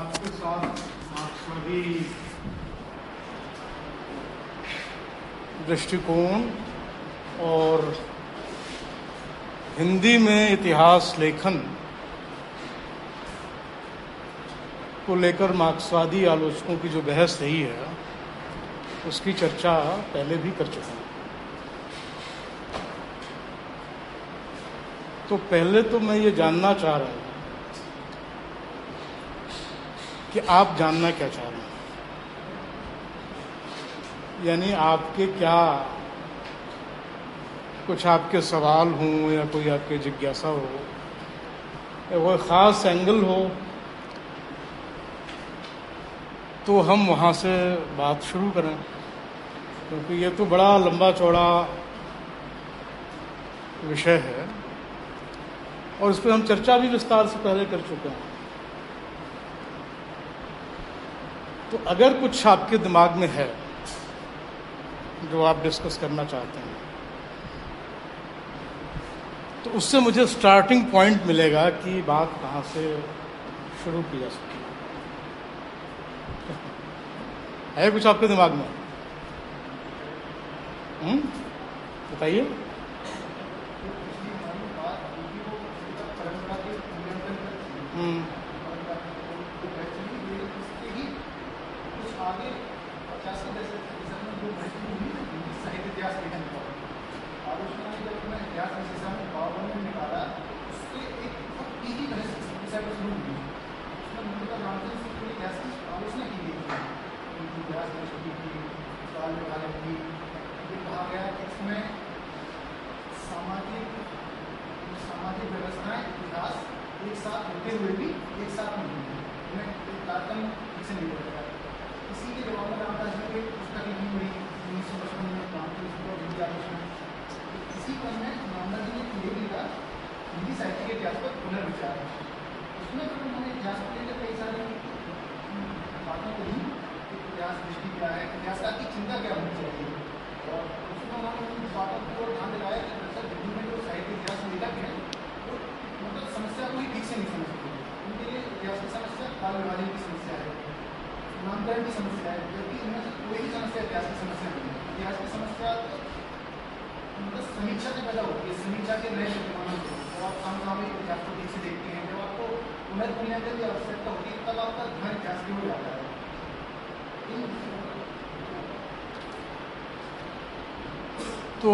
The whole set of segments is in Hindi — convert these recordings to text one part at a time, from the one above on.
आपके साथ मार्क्सवादी दृष्टिकोण और हिंदी में इतिहास लेखन को लेकर मार्क्सवादी आलोचकों की जो बहस रही है, उसकी चर्चा पहले भी कर चुका हूँ। तो पहले तो मैं ये जानना चाह रहा हूँ कि आप जानना क्या चाह रहे हैं? यानी आपके क्या कुछ आपके सवाल हों या कोई आपके जिज्ञासा हो? या कोई ख़ास एंगल हो? तो हम वहाँ से बात शुरू करें, क्योंकि ये तो बड़ा लंबा चौड़ा विषय है। और इस पर हम चर्चा भी विस्तार से पहले कर चुके हैं। तो अगर कुछ आपके दिमाग में है, जो आप डिस्कस करना चाहते हैं तो उससे मुझे स्टार्टिंग पॉइंट मिलेगा कि बात कहाँ से शुरू की जा सकती है कुछ आपके दिमाग में? हम्म? बताइए। हम्म सामाजिक व्यवस्थाएँ विकास एक साथ होते हुए भी एक साथ नहीं है उन्हें एक तारतम्य ठीक से नहीं पड़ेगा इसी के जवाब में रामदास जी की पुस्तक लिखी हुई उन्नीस सौ पचपन में क्रांति और हिंदी आलोचना इसी क्रम में रामदास जी ने ये भी लिखा हिंदी साहित्य के इतिहास पर पुनर्विचार उसमें जब उन्होंने इतिहास को लेकर कई सारी बातों को दी इतिहास दृष्टि क्या है इतिहासकार की चिंता क्या होनी चाहिए और उसमें उन्होंने उन बातों को ध्यान दिलाया कि दरअसल हिंदी में जो साहित्य इतिहास में लेखक है वो मतलब समस्या को ही ठीक से नहीं समझते उनके लिए इतिहास की समस्या काल विभाजन की समस्या है नामकरण की समस्या है जबकि इनमें से कोई भी समस्या इतिहास की समस्या नहीं है। इतिहास की समस्या मतलब समीक्षा से पैदा होती है, समीक्षा के नए जब आप समसामयिक इतिहास को देखते हैं, जब आपको की आवश्यकता होती है, तब आपका इतिहास की ओर जाता है। तो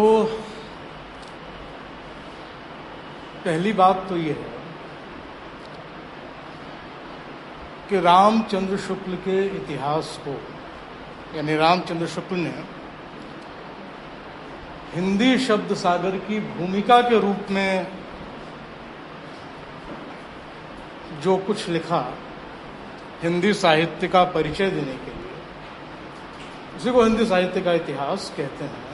पहली बात तो ये है कि रामचंद्र शुक्ल के इतिहास को, यानी रामचंद्र शुक्ल ने हिंदी शब्द सागर की भूमिका के रूप में जो कुछ लिखा, हिंदी साहित्य का परिचय देने के लिए, उसी को हिंदी साहित्य का इतिहास कहते हैं।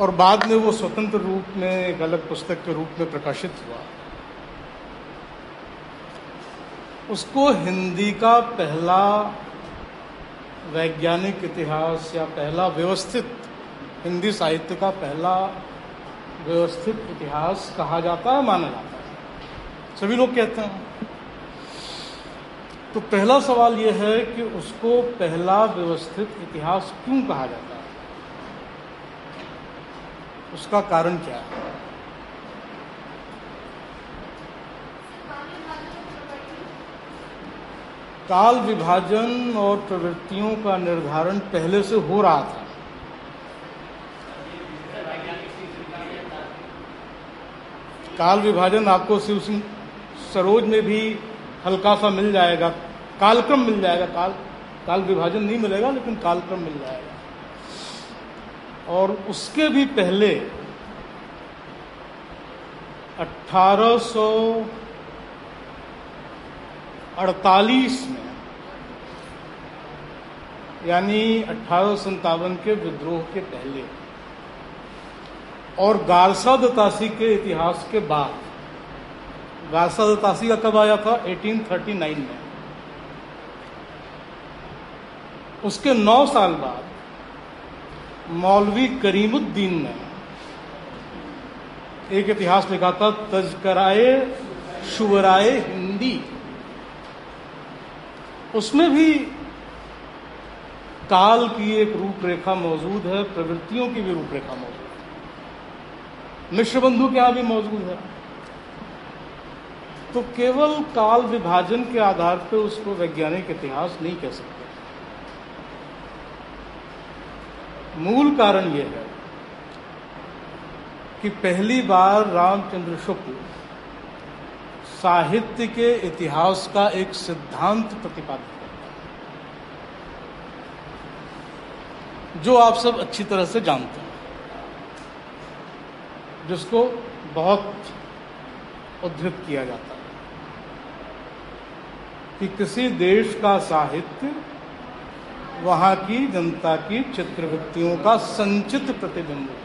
और बाद में वो स्वतंत्र रूप में एक अलग पुस्तक के रूप में प्रकाशित हुआ। उसको हिंदी का पहला वैज्ञानिक इतिहास या पहला व्यवस्थित हिंदी साहित्य का पहला व्यवस्थित इतिहास कहा जाता है, माना जाता है। सभी लोग कहते हैं। तो पहला सवाल यह है कि उसको पहला व्यवस्थित इतिहास क्यों कहा जाता है? उसका कारण क्या है? काल विभाजन और प्रवृत्तियों का निर्धारण पहले से हो रहा था। काल विभाजन आपको शिव सिंह सरोज में भी हल्का सा मिल जाएगा। कालक्रम मिल जाएगा। काल काल विभाजन नहीं मिलेगा, लेकिन कालक्रम मिल जाएगा। और उसके भी पहले 1848 में, यानी अठारह के विद्रोह के पहले और गारसा दतासी के इतिहास के बाद। गारसा दतासी का कब आया था? 1839 में। उसके नौ साल बाद मौलवी करीमुद्दीन ने एक इतिहास लिखा था, तजकराए शुवराए हिंदी। उसमें भी काल की एक रूपरेखा मौजूद है, प्रवृत्तियों की भी रूपरेखा मौजूद है। मिश्र बंधु के यहाँ भी मौजूद है। तो केवल काल विभाजन के आधार पर उसको वैज्ञानिक इतिहास नहीं कह सकते। मूल कारण यह है कि पहली बार रामचंद्र शुक्ल साहित्य के इतिहास का एक सिद्धांत प्रतिपादित करता है। जो आप सब अच्छी तरह से जानते हैं, जिसको बहुत उद्धृत किया जाता है कि किसी देश का साहित्य वहाँ की जनता की चित्रवृत्तियों का संचित प्रतिबिंब है।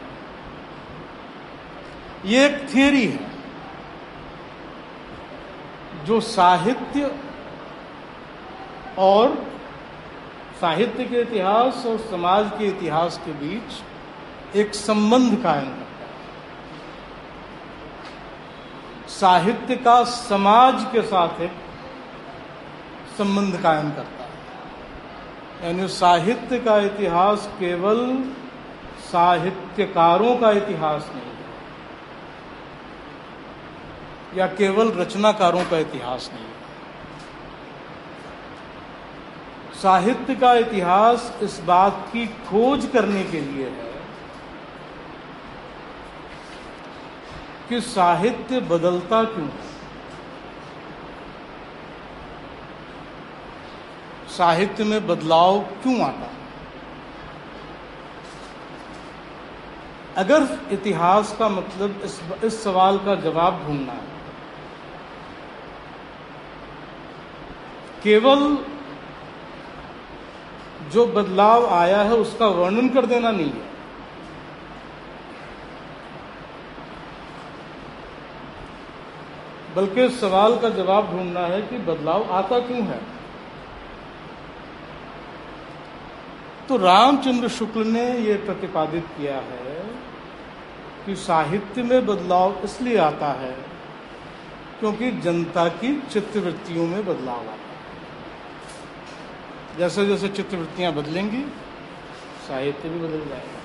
ये एक थियरी है। जो साहित्य और साहित्य के इतिहास और समाज के इतिहास के बीच एक संबंध कायम करता है। साहित्य का समाज के साथ एक संबंध कायम करता है। यानी साहित्य का इतिहास केवल साहित्यकारों का इतिहास नहीं या केवल रचनाकारों का इतिहास नहीं? साहित्य का इतिहास इस बात की खोज करने के लिए है कि साहित्य बदलता क्यों है? साहित्य में बदलाव क्यों आता अगर इतिहास का मतलब इस इस सवाल का जवाब ढूंढना है केवल जो बदलाव आया है उसका वर्णन कर देना नहीं है। बल्कि सवाल का जवाब ढूंढना है कि बदलाव आता क्यों है? तो रामचंद्र शुक्ल ने यह प्रतिपादित किया है कि साहित्य में बदलाव इसलिए आता है क्योंकि जनता की चित्तवृत्तियों में बदलाव आता है। जैसे जैसे चित्रवृत्तियाँ बदलेंगी, साहित्य भी बदल जाएगा।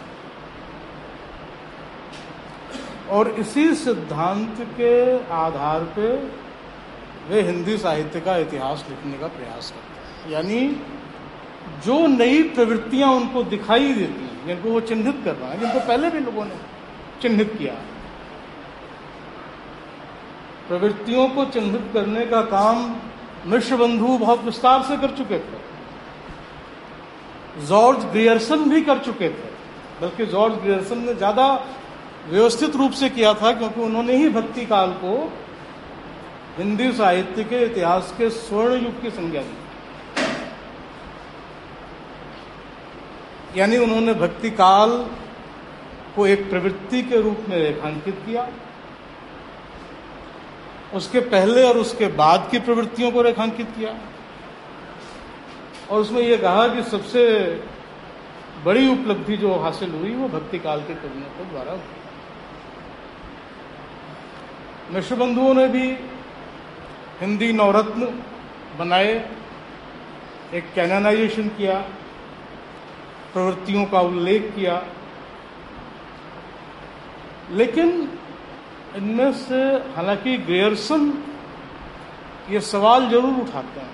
और इसी सिद्धांत के आधार पे वे हिंदी साहित्य का इतिहास लिखने का प्रयास करते हैं। यानी जो नई प्रवृत्तियाँ उनको दिखाई देती हैं, जिनको वो चिन्हित कर रहे हैं, जिनको पहले भी लोगों ने चिन्हित किया प्रवृत्तियों को चिन्हित करने का काम मिश्र बंधु बहुत विस्तार से कर चुके थे। जॉर्ज ग्रियर्सन भी कर चुके थे, बल्कि जॉर्ज ग्रियर्सन ने ज़्यादा व्यवस्थित रूप से किया था, क्योंकि उन्होंने ही भक्ति काल को हिंदी साहित्य के इतिहास के स्वर्ण युग की संज्ञा दी। यानी उन्होंने भक्ति काल को एक प्रवृत्ति के रूप में रेखांकित किया, उसके पहले और उसके बाद की प्रवृत्तियों को रेखांकित किया। और उसमें यह कहा कि सबसे बड़ी उपलब्धि जो हासिल हुई वो भक्ति काल के कवियों के द्वारा हुई। मिश्र बंधुओं ने भी हिंदी नवरत्न बनाए, एक कैननाइजेशन किया, प्रवृत्तियों का उल्लेख किया। लेकिन इनमें से हालाँकि ग्रेयरसन ये सवाल ज़रूर उठाते हैं।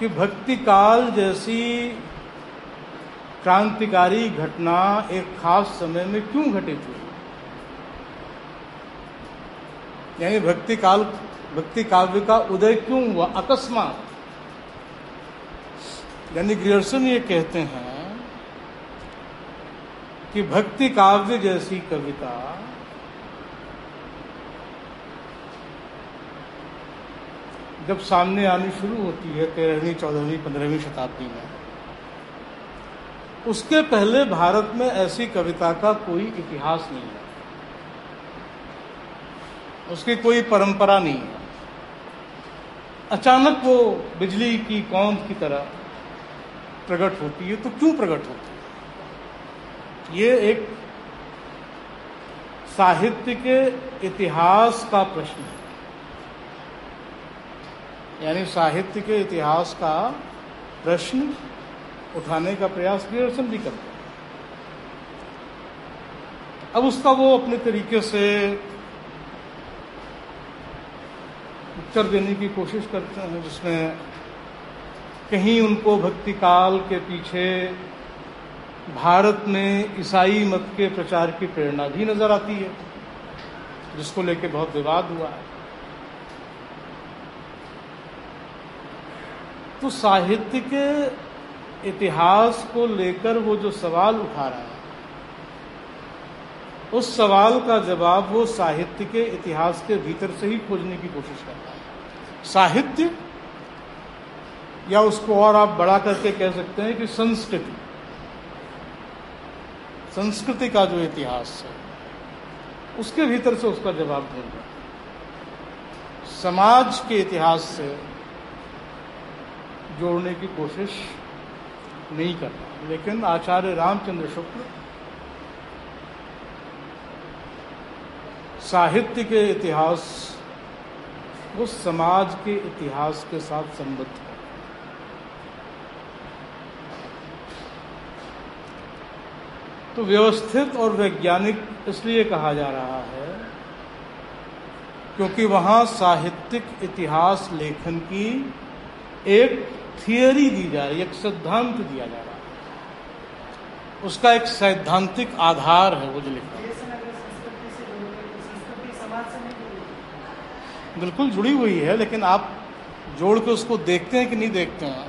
कि भक्ति काल जैसी क्रांतिकारी घटना एक खास समय में क्यों घटित हुई यानी भक्ति काल, भक्ति काव्य का उदय क्यों हुआ? अकस्मात। यानी ग्रियर्सन ये कहते हैं कि भक्ति काव्य जैसी कविता जब सामने आनी शुरू होती है तेरहवीं, चौदहवीं, पंद्रहवीं शताब्दी में, उसके पहले भारत में ऐसी कविता का कोई इतिहास नहीं है। उसकी कोई परंपरा नहीं है। अचानक वो बिजली की कौंद की तरह प्रकट होती है तो क्यों प्रकट होती है? ये एक साहित्य के इतिहास का प्रश्न है। यानी साहित्य के इतिहास का प्रश्न उठाने का प्रयास ग्रेयर्सन भी करते हैं। अब उसका वो अपने तरीके से उत्तर देने की कोशिश करते हैं, जिसमें कहीं उनको भक्ति काल के पीछे भारत में ईसाई मत के प्रचार की प्रेरणा भी नज़र आती है, जिसको लेके बहुत विवाद हुआ है। तो साहित्य के इतिहास को लेकर वो जो सवाल उठा रहा है, उस सवाल का जवाब वो साहित्य के इतिहास के भीतर से ही खोजने की कोशिश कर रहा है। साहित्य, या उसको और आप बड़ा करके कह सकते हैं कि संस्कृति। संस्कृति का जो इतिहास है, उसके भीतर से उसका जवाब देंगे समाज के इतिहास से जोड़ने की कोशिश नहीं करता लेकिन आचार्य रामचंद्र शुक्ल साहित्य के इतिहास वो समाज के इतिहास के साथ संबद्ध है। तो व्यवस्थित और वैज्ञानिक इसलिए कहा जा रहा है क्योंकि वहाँ साहित्यिक इतिहास लेखन की एक थियरी दी जा रही है एक सिद्धांत दिया जा रहा है। उसका एक सैद्धांतिक आधार है वो जो लिखा बिल्कुल जुड़ी हुई है लेकिन आप जोड़ के उसको देखते हैं कि नहीं देखते हैं?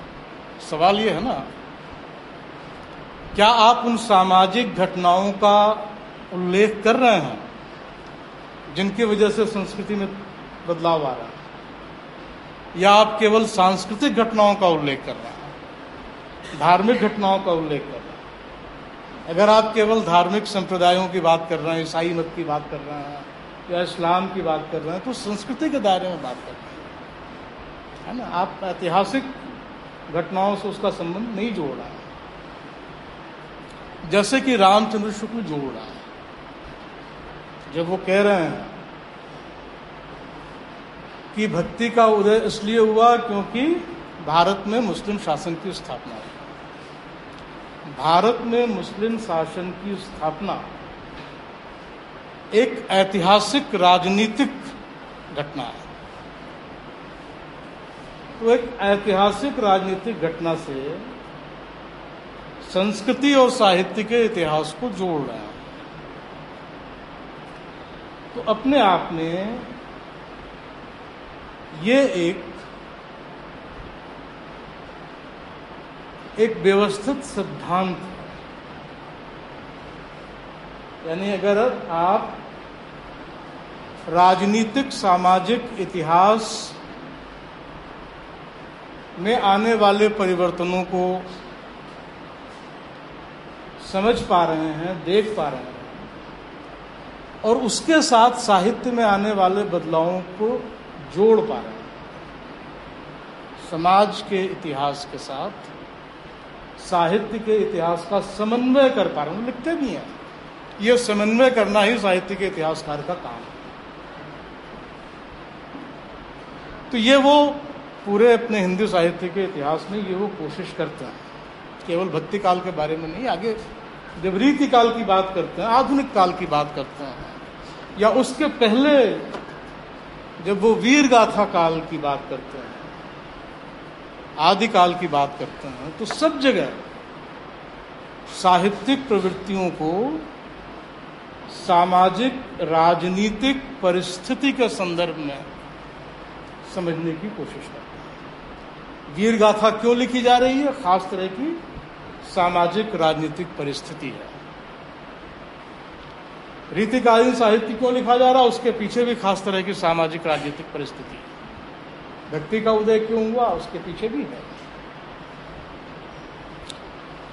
सवाल ये है ना। क्या आप उन सामाजिक घटनाओं का उल्लेख कर रहे हैं जिनकी वजह से संस्कृति में बदलाव आ रहा है? या आप केवल सांस्कृतिक घटनाओं का उल्लेख कर रहे हैं? धार्मिक घटनाओं का उल्लेख कर रहे हैं? अगर आप केवल धार्मिक संप्रदायों की बात कर रहे हैं, ईसाई मत की बात कर रहे हैं, या इस्लाम की बात कर रहे हैं तो संस्कृति के दायरे में बात कर रहे हैं। है ना? आप ऐतिहासिक घटनाओं से उसका संबंध नहीं जोड़ रहा है। जैसे कि रामचंद्र शुक्ल जोड़ रहा है। जब वो कह रहे हैं कि भक्ति का उदय इसलिए हुआ क्योंकि भारत में मुस्लिम शासन की स्थापना हुई। भारत में मुस्लिम शासन की स्थापना एक ऐतिहासिक राजनीतिक घटना है। तो एक ऐतिहासिक राजनीतिक घटना से संस्कृति और साहित्य के इतिहास को जोड़ रहे हैं। तो अपने आप में ये एक एक व्यवस्थित सिद्धांत यानी अगर आप राजनीतिक सामाजिक इतिहास में आने वाले परिवर्तनों को समझ पा रहे हैं, देख पा रहे हैं, और उसके साथ साहित्य में आने वाले बदलावों को जोड़ पा रहे हैं। समाज के इतिहास के साथ, साहित्य के इतिहास का समन्वय कर पा रहे हैं। लिखते भी हैं। यह समन्वय करना ही साहित्य के इतिहासकार का काम है। तो ये वो पूरे अपने हिंदी साहित्य के इतिहास में ये वो कोशिश करते हैं। केवल भक्ति काल के बारे में नहीं, आगे जब रीति काल की बात करते हैं, आधुनिक काल की बात करते हैं। या उसके पहले जब वो वीर गाथा काल की बात करते हैं, आदि काल की बात करते हैं तो सब जगह साहित्यिक प्रवृत्तियों को सामाजिक, राजनीतिक परिस्थिति के संदर्भ में समझने की कोशिश करते हैं। वीर गाथा क्यों लिखी जा रही है? खास तरह की सामाजिक, राजनीतिक परिस्थिति है। रीतिकालीन साहित्य क्यों लिखा जा रहा? उसके पीछे भी खास तरह की सामाजिक, राजनीतिक परिस्थिति है। व्यक्ति का उदय क्यों हुआ? उसके पीछे भी है।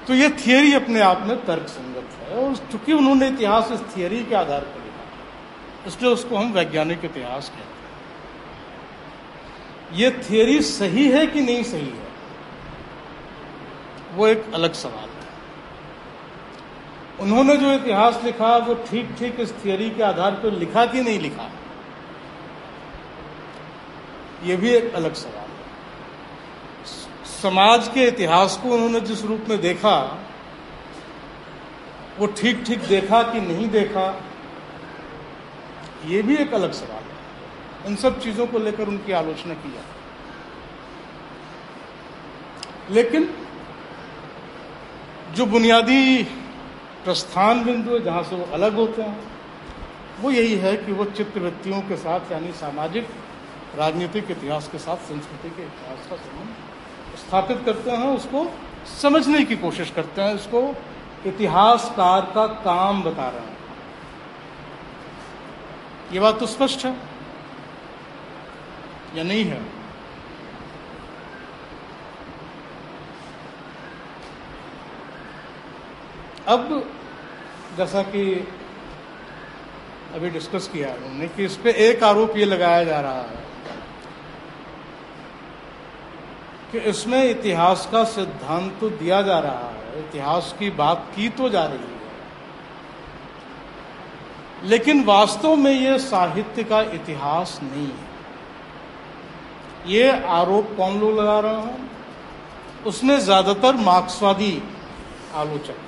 तो ये थियरी अपने आप में तर्क संगत है और चूँकि उन्होंने इतिहास इस थियरी के आधार पर लिखा इसलिए उसको हम वैज्ञानिक इतिहास कहते हैं। ये थियरी सही है कि नहीं सही है? वो एक अलग सवाल है। उन्होंने जो इतिहास लिखा, वो ठीक ठीक इस थियरी के आधार पर लिखा कि नहीं लिखा? ये भी एक अलग सवाल है। समाज के इतिहास को उन्होंने जिस रूप में देखा, वो ठीक ठीक देखा कि नहीं देखा, ये भी एक अलग सवाल है। इन सब चीज़ों को लेकर उनकी आलोचना की जाती लेकिन जो बुनियादी प्रस्थान बिंदु है जहाँ से वो अलग होते हैं। वो यही है कि वो चित्रवृत्तियों के साथ, यानी सामाजिक, राजनीतिक इतिहास के साथ, संस्कृति के इतिहास का संबंध स्थापित करते हैं, उसको समझने की कोशिश करते हैं उसको इतिहासकार का काम बता रहे हैं। ये बात तो स्पष्ट है या नहीं है? अब जैसा कि अभी डिस्कस किया है उन्होंने कि इस पर एक आरोप ये लगाया जा रहा है कि इसमें इतिहास का सिद्धांत तो दिया जा रहा है, इतिहास की बात की तो जा रही है। लेकिन वास्तव में ये साहित्य का इतिहास नहीं है। ये आरोप कौन लोग लगा रहे हैं? उसमें ज़्यादातर मार्क्सवादी आलोचक।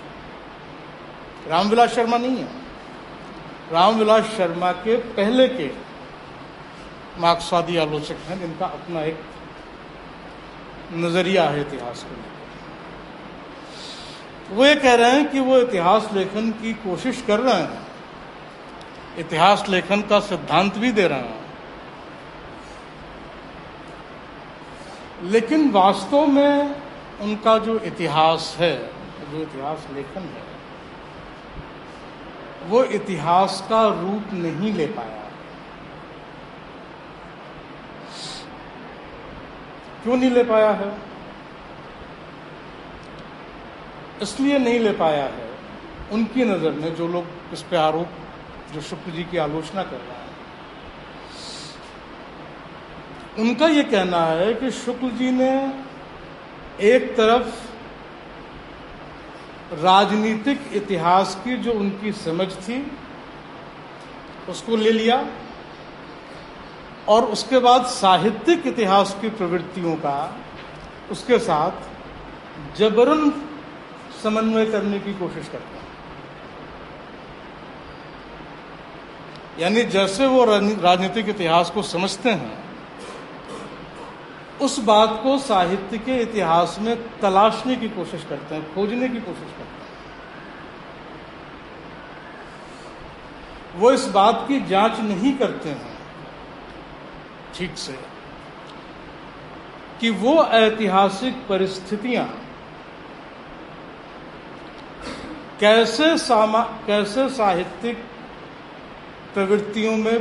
रामविलास शर्मा नहीं है। रामविलास शर्मा के पहले के मार्क्सवादी आलोचक हैं, जिनका अपना एक नज़रिया है इतिहास को लेकर वो ये कह रहे हैं कि वो इतिहास लेखन की कोशिश कर रहे हैं। इतिहास लेखन का सिद्धांत भी दे रहे हैं। लेकिन वास्तव में उनका जो इतिहास है, जो इतिहास लेखन है वो इतिहास का रूप नहीं ले पाया। क्यों नहीं ले पाया है? इसलिए नहीं ले पाया है, उनकी नज़र में जो लोग इस पे आरोप, जो शुक्ल जी की आलोचना कर रहे हैं। उनका ये कहना है कि शुक्ल जी ने एक तरफ़ राजनीतिक इतिहास की जो उनकी समझ थी, उसको ले लिया और उसके बाद साहित्यिक इतिहास की प्रवृत्तियों का, उसके साथ जबरन समन्वय करने की कोशिश करता है। यानी जैसे वो राजनीतिक इतिहास को समझते हैं उस बात को साहित्य के इतिहास में तलाशने की कोशिश करते हैं, खोजने की कोशिश करते हैं। वो इस बात की जाँच नहीं करते हैं, ठीक से, कि वो ऐतिहासिक परिस्थितियाँ कैसे सामा, कैसे साहित्यिक प्रवृत्तियों में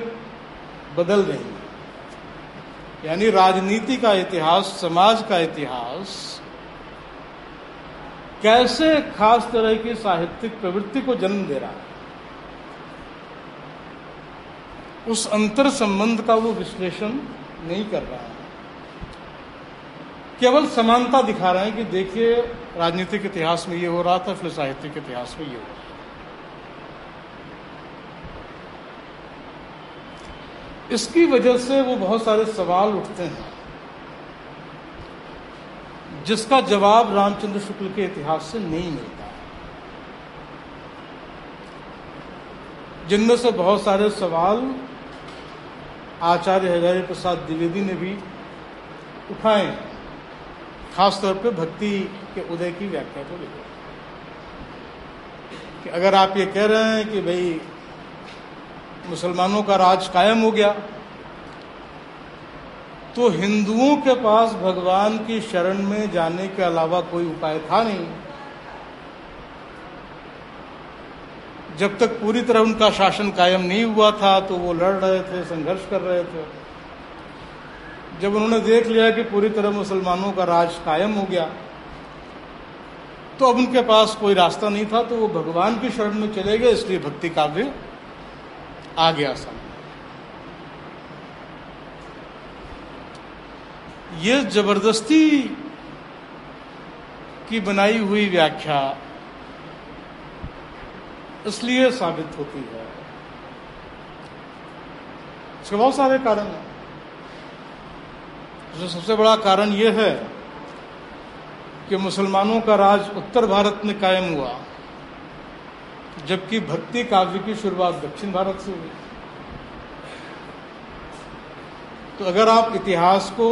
बदल रही यानी राजनीति का इतिहास, समाज का इतिहास, कैसे खास तरह की साहित्यिक प्रवृत्ति को जन्म दे रहा है? उस अंतर संबंध का वो विश्लेषण नहीं कर रहा है। केवल समानता दिखा रहे हैं कि देखिए, राजनीतिक इतिहास में ये हो रहा था, फिर साहित्यिक इतिहास में ये हो रहा इसकी वजह से वो बहुत सारे सवाल उठते हैं। जिसका जवाब रामचंद्र शुक्ल के इतिहास से नहीं मिलता। जिनमें से बहुत सारे सवाल आचार्य हजारी प्रसाद द्विवेदी ने भी उठाए खासतौर पे भक्ति के उदय की व्याख्या को लेकर। अगर आप ये कह रहे हैं कि भाई मुसलमानों का राज कायम हो गया। तो हिंदुओं के पास भगवान की शरण में जाने के अलावा कोई उपाय था नहीं। जब तक पूरी तरह उनका शासन कायम नहीं हुआ था तो वो लड़ रहे थे, संघर्ष कर रहे थे। जब उन्होंने देख लिया कि पूरी तरह मुसलमानों का राज कायम हो गया तो अब उनके पास कोई रास्ता नहीं था तो वो भगवान की शरण में चले गए, इसलिए भक्ति काव्य आ गया सामने। ये ज़बरदस्ती की बनाई हुई व्याख्या इसलिए साबित होती है। इसके बहुत सारे कारण हैं। जो सबसे बड़ा कारण यह है कि मुसलमानों का राज उत्तर भारत में कायम हुआ। जबकि भक्ति काव्य की शुरुआत दक्षिण भारत से हुई। तो अगर आप इतिहास को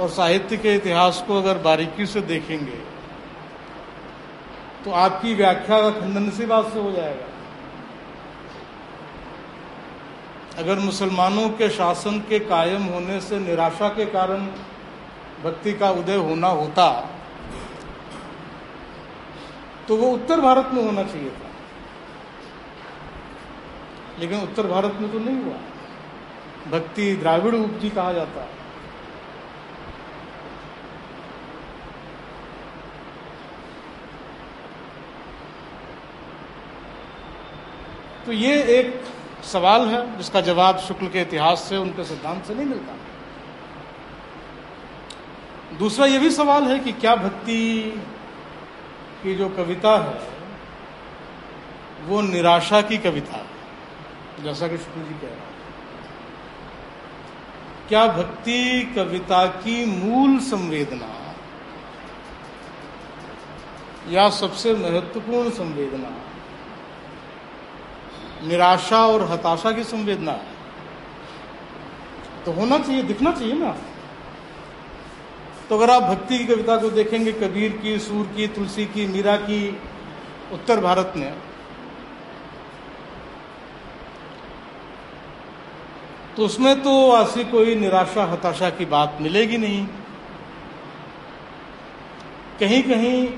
और साहित्य के इतिहास को अगर बारीकी से देखेंगे तो आपकी व्याख्या का खंडन इसी बात से हो जाएगा। अगर मुसलमानों के शासन के कायम होने से निराशा के कारण भक्ति का उदय होना होता तो वो उत्तर भारत में होना चाहिए था। लेकिन उत्तर भारत में तो नहीं हुआ। भक्ति द्राविड़ उपजी कहा जाता है। तो ये एक सवाल है, जिसका जवाब शुक्ल के इतिहास से, उनके सिद्धांत से नहीं मिलता। दूसरा यह भी सवाल है कि क्या भक्ति की जो कविता है, वो निराशा की कविता है? जैसा कि शुक्ल जी कह रहे क्या भक्ति कविता की मूल संवेदना या सबसे महत्वपूर्ण संवेदना निराशा और हताशा की संवेदना है? तो होना चाहिए, दिखना चाहिए ना। तो अगर आप भक्ति की कविता को देखेंगे, कबीर की, सूर की, तुलसी की, मीरा की, उत्तर भारत में तो उसमें तो ऐसी कोई निराशा, हताशा की बात मिलेगी नहीं। कहीं कहीं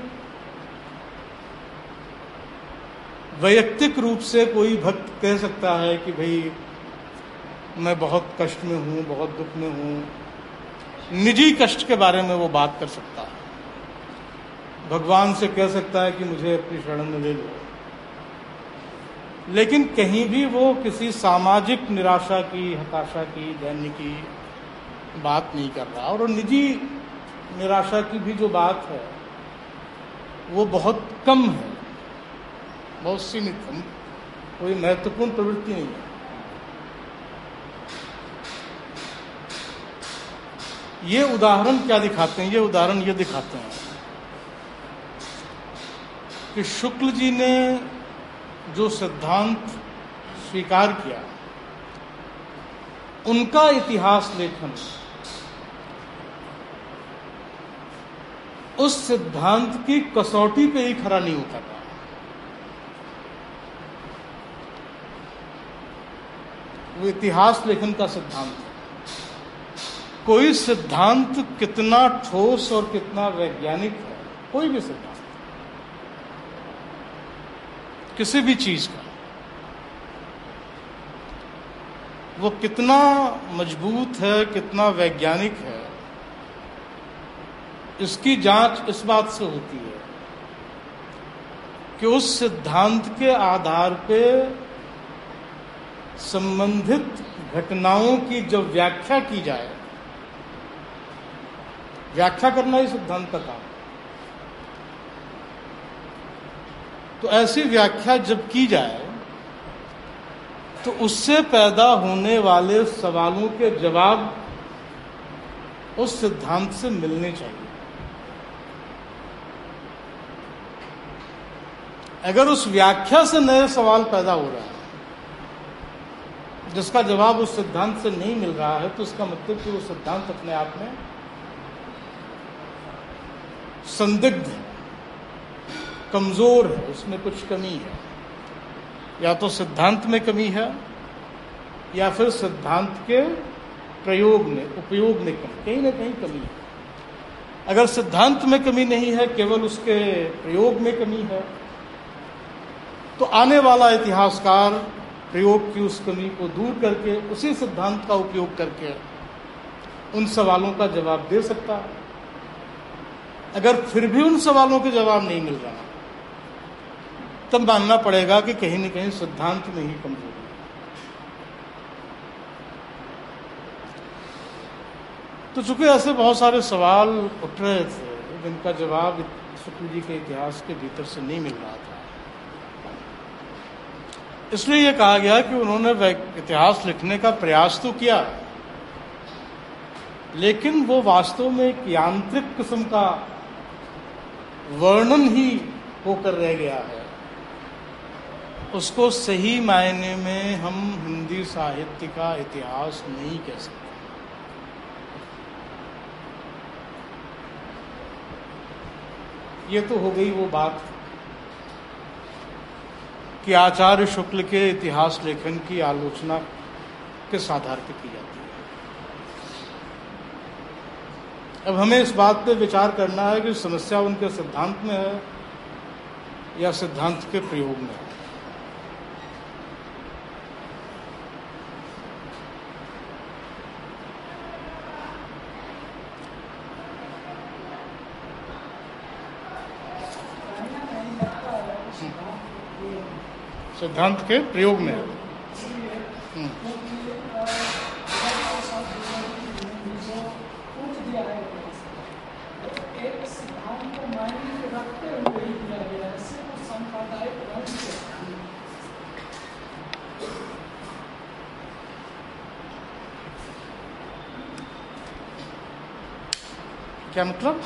वैयक्तिक रूप से कोई भक्त कह सकता है कि भाई, मैं बहुत कष्ट में हूँ, बहुत दुख में हूँ, निजी कष्ट के बारे में वो बात कर सकता है। भगवान से कह सकता है कि मुझे अपनी शरण में ले लो। लेकिन कहीं भी वो किसी सामाजिक निराशा की, हताशा की दैन्य की बात नहीं कर रहा। और निजी निराशा की भी जो बात है, वो बहुत कम है। बहुत सीमित है। कोई महत्वपूर्ण प्रवृत्ति नहीं है। ये उदाहरण क्या दिखाते हैं? ये उदाहरण ये दिखाते हैं कि शुक्ल जी ने जो सिद्धांत स्वीकार किया, उनका इतिहास लेखन। उस सिद्धांत की कसौटी पे ही खड़ा नहीं उतरता वो इतिहास लेखन का सिद्धांत है। कोई सिद्धांत कितना ठोस और कितना वैज्ञानिक है, कोई भी सिद्धांत। किसी भी चीज़ का, वो कितना मज़बूत है, कितना वैज्ञानिक है, इसकी जाँच इस बात से होती है कि उस सिद्धांत के आधार पे संबंधित घटनाओं की जब व्याख्या की जाए, व्याख्या करना ही सिद्धांत का काम तो ऐसी व्याख्या जब की जाए तो उससे पैदा होने वाले सवालों के जवाब उस सिद्धांत से मिलने चाहिए। अगर उस व्याख्या से नए सवाल पैदा हो रहा है, जिसका जवाब उस सिद्धांत से नहीं मिल रहा है तो उसका मतलब कि वो सिद्धांत अपने आप में संदिग्ध है। कमज़ोर है, उसमें कुछ कमी है। या तो सिद्धांत में कमी है, या फिर सिद्धांत के प्रयोग में, उपयोग में कमी, कहीं ना कहीं कमी है। अगर सिद्धांत में कमी नहीं है, केवल उसके प्रयोग में कमी है तो आने वाला इतिहासकार प्रयोग की उस कमी को दूर करके, उसी सिद्धांत का उपयोग करके उन सवालों का जवाब दे सकता है। अगर फिर भी उन सवालों के जवाब नहीं मिल रहा तब मानना पड़ेगा कि कहीं न कहीं सिद्धांत में ही कमज़ोरी तो चूँकि ऐसे बहुत सारे सवाल उठ रहे थे, जिनका जवाब शुक्ल जी के इतिहास के भीतर से नहीं मिल रहा था। इसलिए यह कहा गया कि उन्होंने इतिहास लिखने का प्रयास तो किया, लेकिन वो वास्तव में एक यांत्रिक किस्म का वर्णन ही होकर रह गया है। उसको सही मायने में हम हिंदी साहित्य का इतिहास नहीं कह सकते। ये तो हो गई वो बात कि आचार्य शुक्ल के इतिहास लेखन की आलोचना किस आधार पर की जाती है। अब हमें इस बात पर विचार करना है कि समस्या उनके सिद्धांत में है या सिद्धांत के प्रयोग में है सिद्धांत के प्रयोग में है हम्म। एक सिद्धांत को मायने रखते हुए ही दिया गया है सिर्फ़ के प्रयोग में। क्या मतलब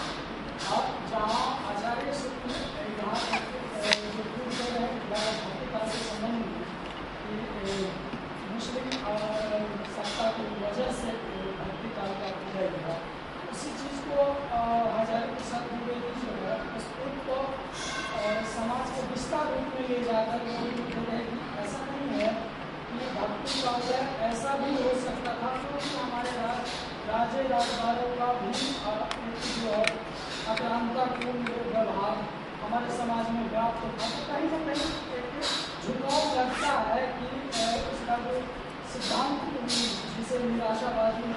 आप जहाँ आचार्य शुक्ल यहाँ अ, जो पूर्व कर रहे हैं भक्तिकाल से संबंध कि, अ, मुस्लिम अ, सत्ता की वजह से भक्तिकाल का किया गया उसी चीज़ को अ, हजारे प्रसाद द्विवेदी जो है उसको को अ, समाज के विस्तार रूप में ले जाकर वो लिख रहे हैं कि ऐसा नहीं है कि भक्ति का ऐसा भी हो सकता था क्योंकि हमारे राज राजे राजदारों का भी अ, एक जो है अक्रांतापूर्ण व्यवहार हमारे समाज में व्याप्त था तो कहीं ना कहीं एक झुकाव लगता है कि अ, उसका जो सिद्धांत जिसे निराशावादी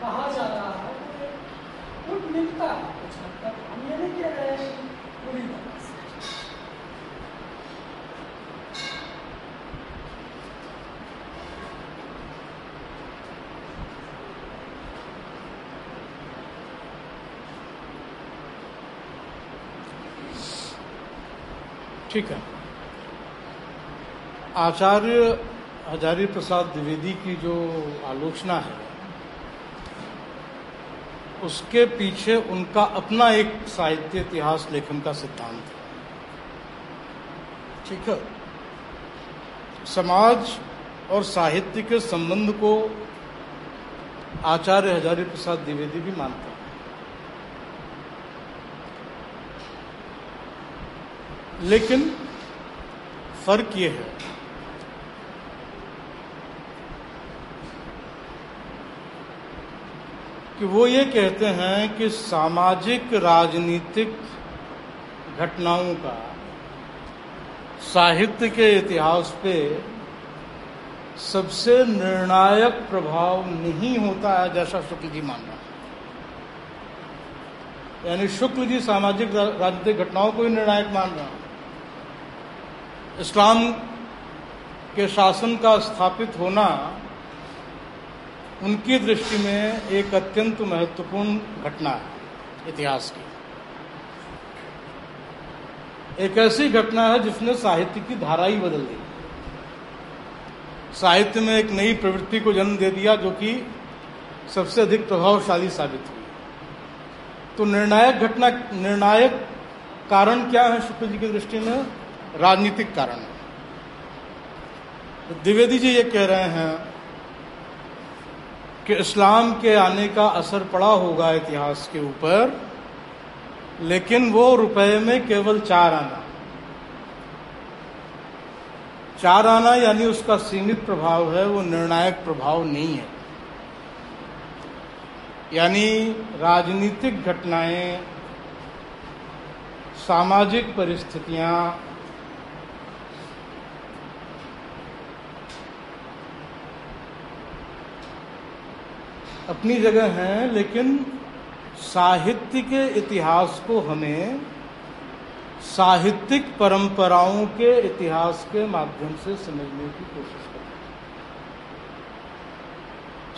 कहा जा रहा है वो एक कुछ मिलता है कुछ हद तक हम ये नहीं कह रहे हैं कि पूरी तरह से ठीक है आचार्य हजारी प्रसाद द्विवेदी की जो आलोचना है, उसके पीछे उनका अपना एक साहित्य इतिहास लेखन का सिद्धांत है। ठीक है? समाज और साहित्य के संबंध को आचार्य हजारी प्रसाद द्विवेदी भी मानते हैं। लेकिन फ़र्क ये है कि वो ये कहते हैं कि सामाजिक राजनीतिक घटनाओं का साहित्य के इतिहास पे सबसे निर्णायक प्रभाव नहीं होता है, जैसा शुक्ल जी मान रहे हैं। यानी शुक्ल जी सामाजिक राजनीतिक घटनाओं को ही निर्णायक मान रहे हैं। इस्लाम के शासन का स्थापित होना उनकी दृष्टि में एक अत्यंत महत्वपूर्ण घटना है इतिहास की। एक ऐसी घटना है जिसने साहित्य की धारा ही बदल दी। साहित्य में एक नई प्रवृत्ति को जन्म दे दिया जो कि सबसे अधिक प्रभावशाली साबित हुई। तो निर्णायक घटना, निर्णायक कारण क्या है शुक्ल जी की दृष्टि में? राजनीतिक कारण। द्विवेदी जी ये कह रहे हैं कि इस्लाम के आने का असर पड़ा होगा इतिहास के ऊपर, लेकिन वो रुपए में केवल चार आना। चार आना यानी उसका सीमित प्रभाव है, वो निर्णायक प्रभाव नहीं है। यानी राजनीतिक घटनाएँ, सामाजिक परिस्थितियाँ अपनी जगह हैं, लेकिन साहित्य के इतिहास को हमें साहित्यिक परंपराओं के इतिहास के माध्यम से समझने की कोशिश करते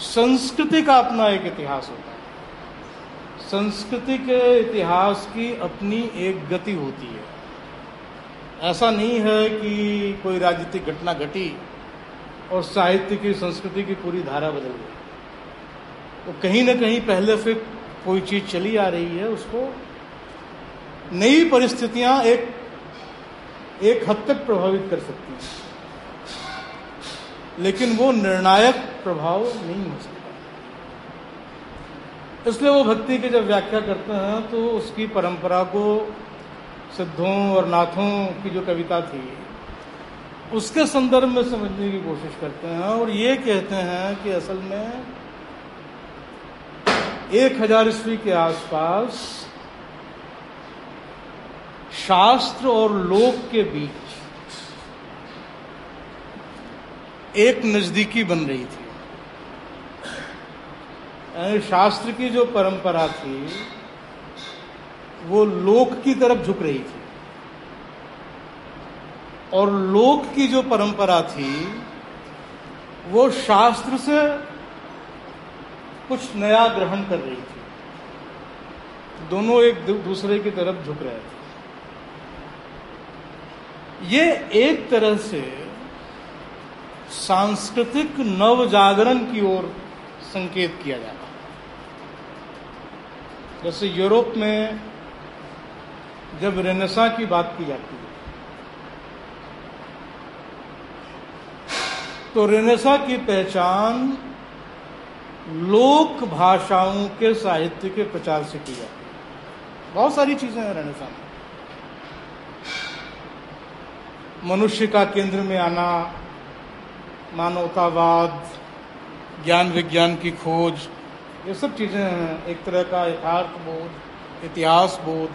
संस्कृति का अपना एक इतिहास होता है। संस्कृति के इतिहास की अपनी एक गति होती है। ऐसा नहीं है कि कोई राजनीतिक घटना घटी और साहित्य की संस्कृति की पूरी धारा बदल गई। तो कहीं ना कहीं पहले से कोई चीज़ चली आ रही है, उसको नई परिस्थितियाँ एक एक हद तक प्रभावित कर सकती हैं। लेकिन वो निर्णायक प्रभाव नहीं हो सकता। इसलिए वो भक्ति की जब व्याख्या करते हैं तो उसकी परंपरा को सिद्धों और नाथों की जो कविता थी, उसके संदर्भ में समझने की कोशिश करते हैं और ये कहते हैं कि असल में एक हज़ार ईस्वी के आसपास शास्त्र और लोक के बीच एक नजदीकी बन रही थी। शास्त्र की जो परंपरा थी, वो लोक की तरफ़ झुक रही थी। और लोक की जो परंपरा थी, वो शास्त्र से कुछ नया ग्रहण कर रही थी। दोनों एक दूसरे की तरफ़ झुक रहे थे। ये एक तरह से सांस्कृतिक नव जागरण की ओर संकेत किया जाता जैसे यूरोप में जब रेनेसा की बात की जाती है तो रेनेसा की पहचान लोक भाषाओं के साहित्य के प्रचार से की जाती है बहुत सारी चीज़ें हैं रेनेसा में मनुष्य का केंद्र में आना, मानवतावाद, ज्ञान विज्ञान की खोज, ये सब चीज़ें हैं। एक तरह का यथार्थ बोध, इतिहास बोध।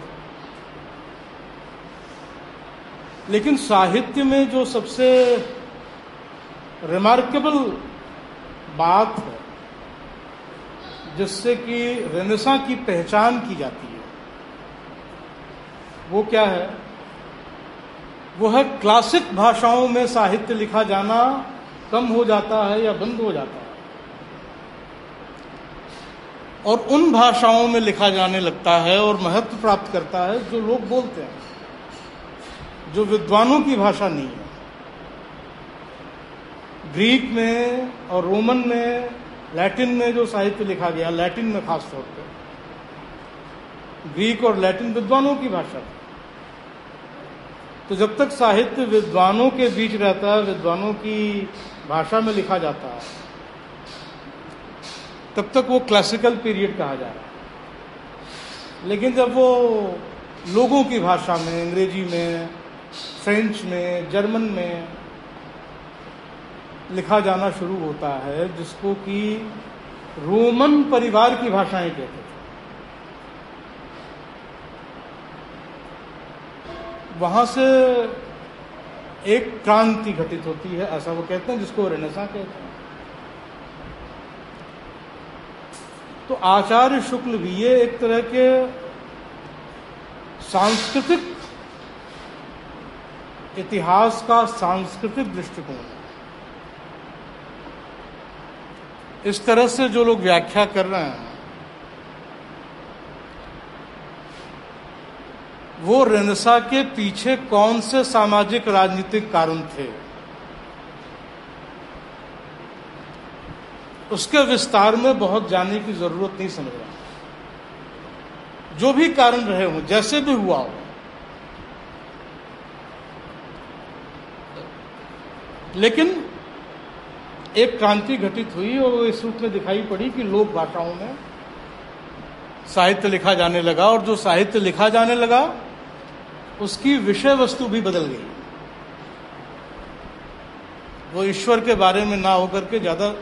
लेकिन साहित्य में जो सबसे रिमार्केबल बात है जिससे कि रेनेसा की पहचान की जाती है। वो क्या है? वो है क्लासिक भाषाओं में साहित्य लिखा जाना कम हो जाता है या बंद हो जाता है। और उन भाषाओं में लिखा जाने लगता है और महत्व प्राप्त करता है जो लोग बोलते हैं, जो विद्वानों की भाषा नहीं है। ग्रीक में और रोमन में लैटिन में जो साहित्य लिखा गया, लैटिन में खास तौर पर ग्रीक और लैटिन विद्वानों की भाषा। थी तो जब तक साहित्य विद्वानों के बीच रहता है, विद्वानों की भाषा में लिखा जाता है, तब तक वो क्लासिकल पीरियड कहा जा रहा है। लेकिन जब वो लोगों की भाषा में, अंग्रेज़ी में, फ्रेंच में, जर्मन में लिखा जाना शुरू होता है, जिसको कि रोमन परिवार की भाषाएँ कहते थे। वहाँ से एक क्रांति घटित होती है, ऐसा वो कहते हैं, जिसको रेनेसा कहते हैं। तो आचार्य शुक्ल भी ये एक तरह के सांस्कृतिक इतिहास का सांस्कृतिक दृष्टिकोण है। इस तरह से जो लोग व्याख्या कर रहे हैं, वो रेनेसा के पीछे कौन से सामाजिक राजनीतिक कारण थे? उसके विस्तार में बहुत जाने की ज़रूरत नहीं समझ रहा। जो भी कारण रहे हों, जैसे भी हुआ हो, लेकिन एक क्रांति घटित हुई और इस रूप में दिखाई पड़ी कि लोक भाषाओं में साहित्य लिखा जाने लगा और जो साहित्य लिखा जाने लगा, उसकी विषय वस्तु भी बदल गई। वो ईश्वर के बारे में ना होकर के ज़्यादा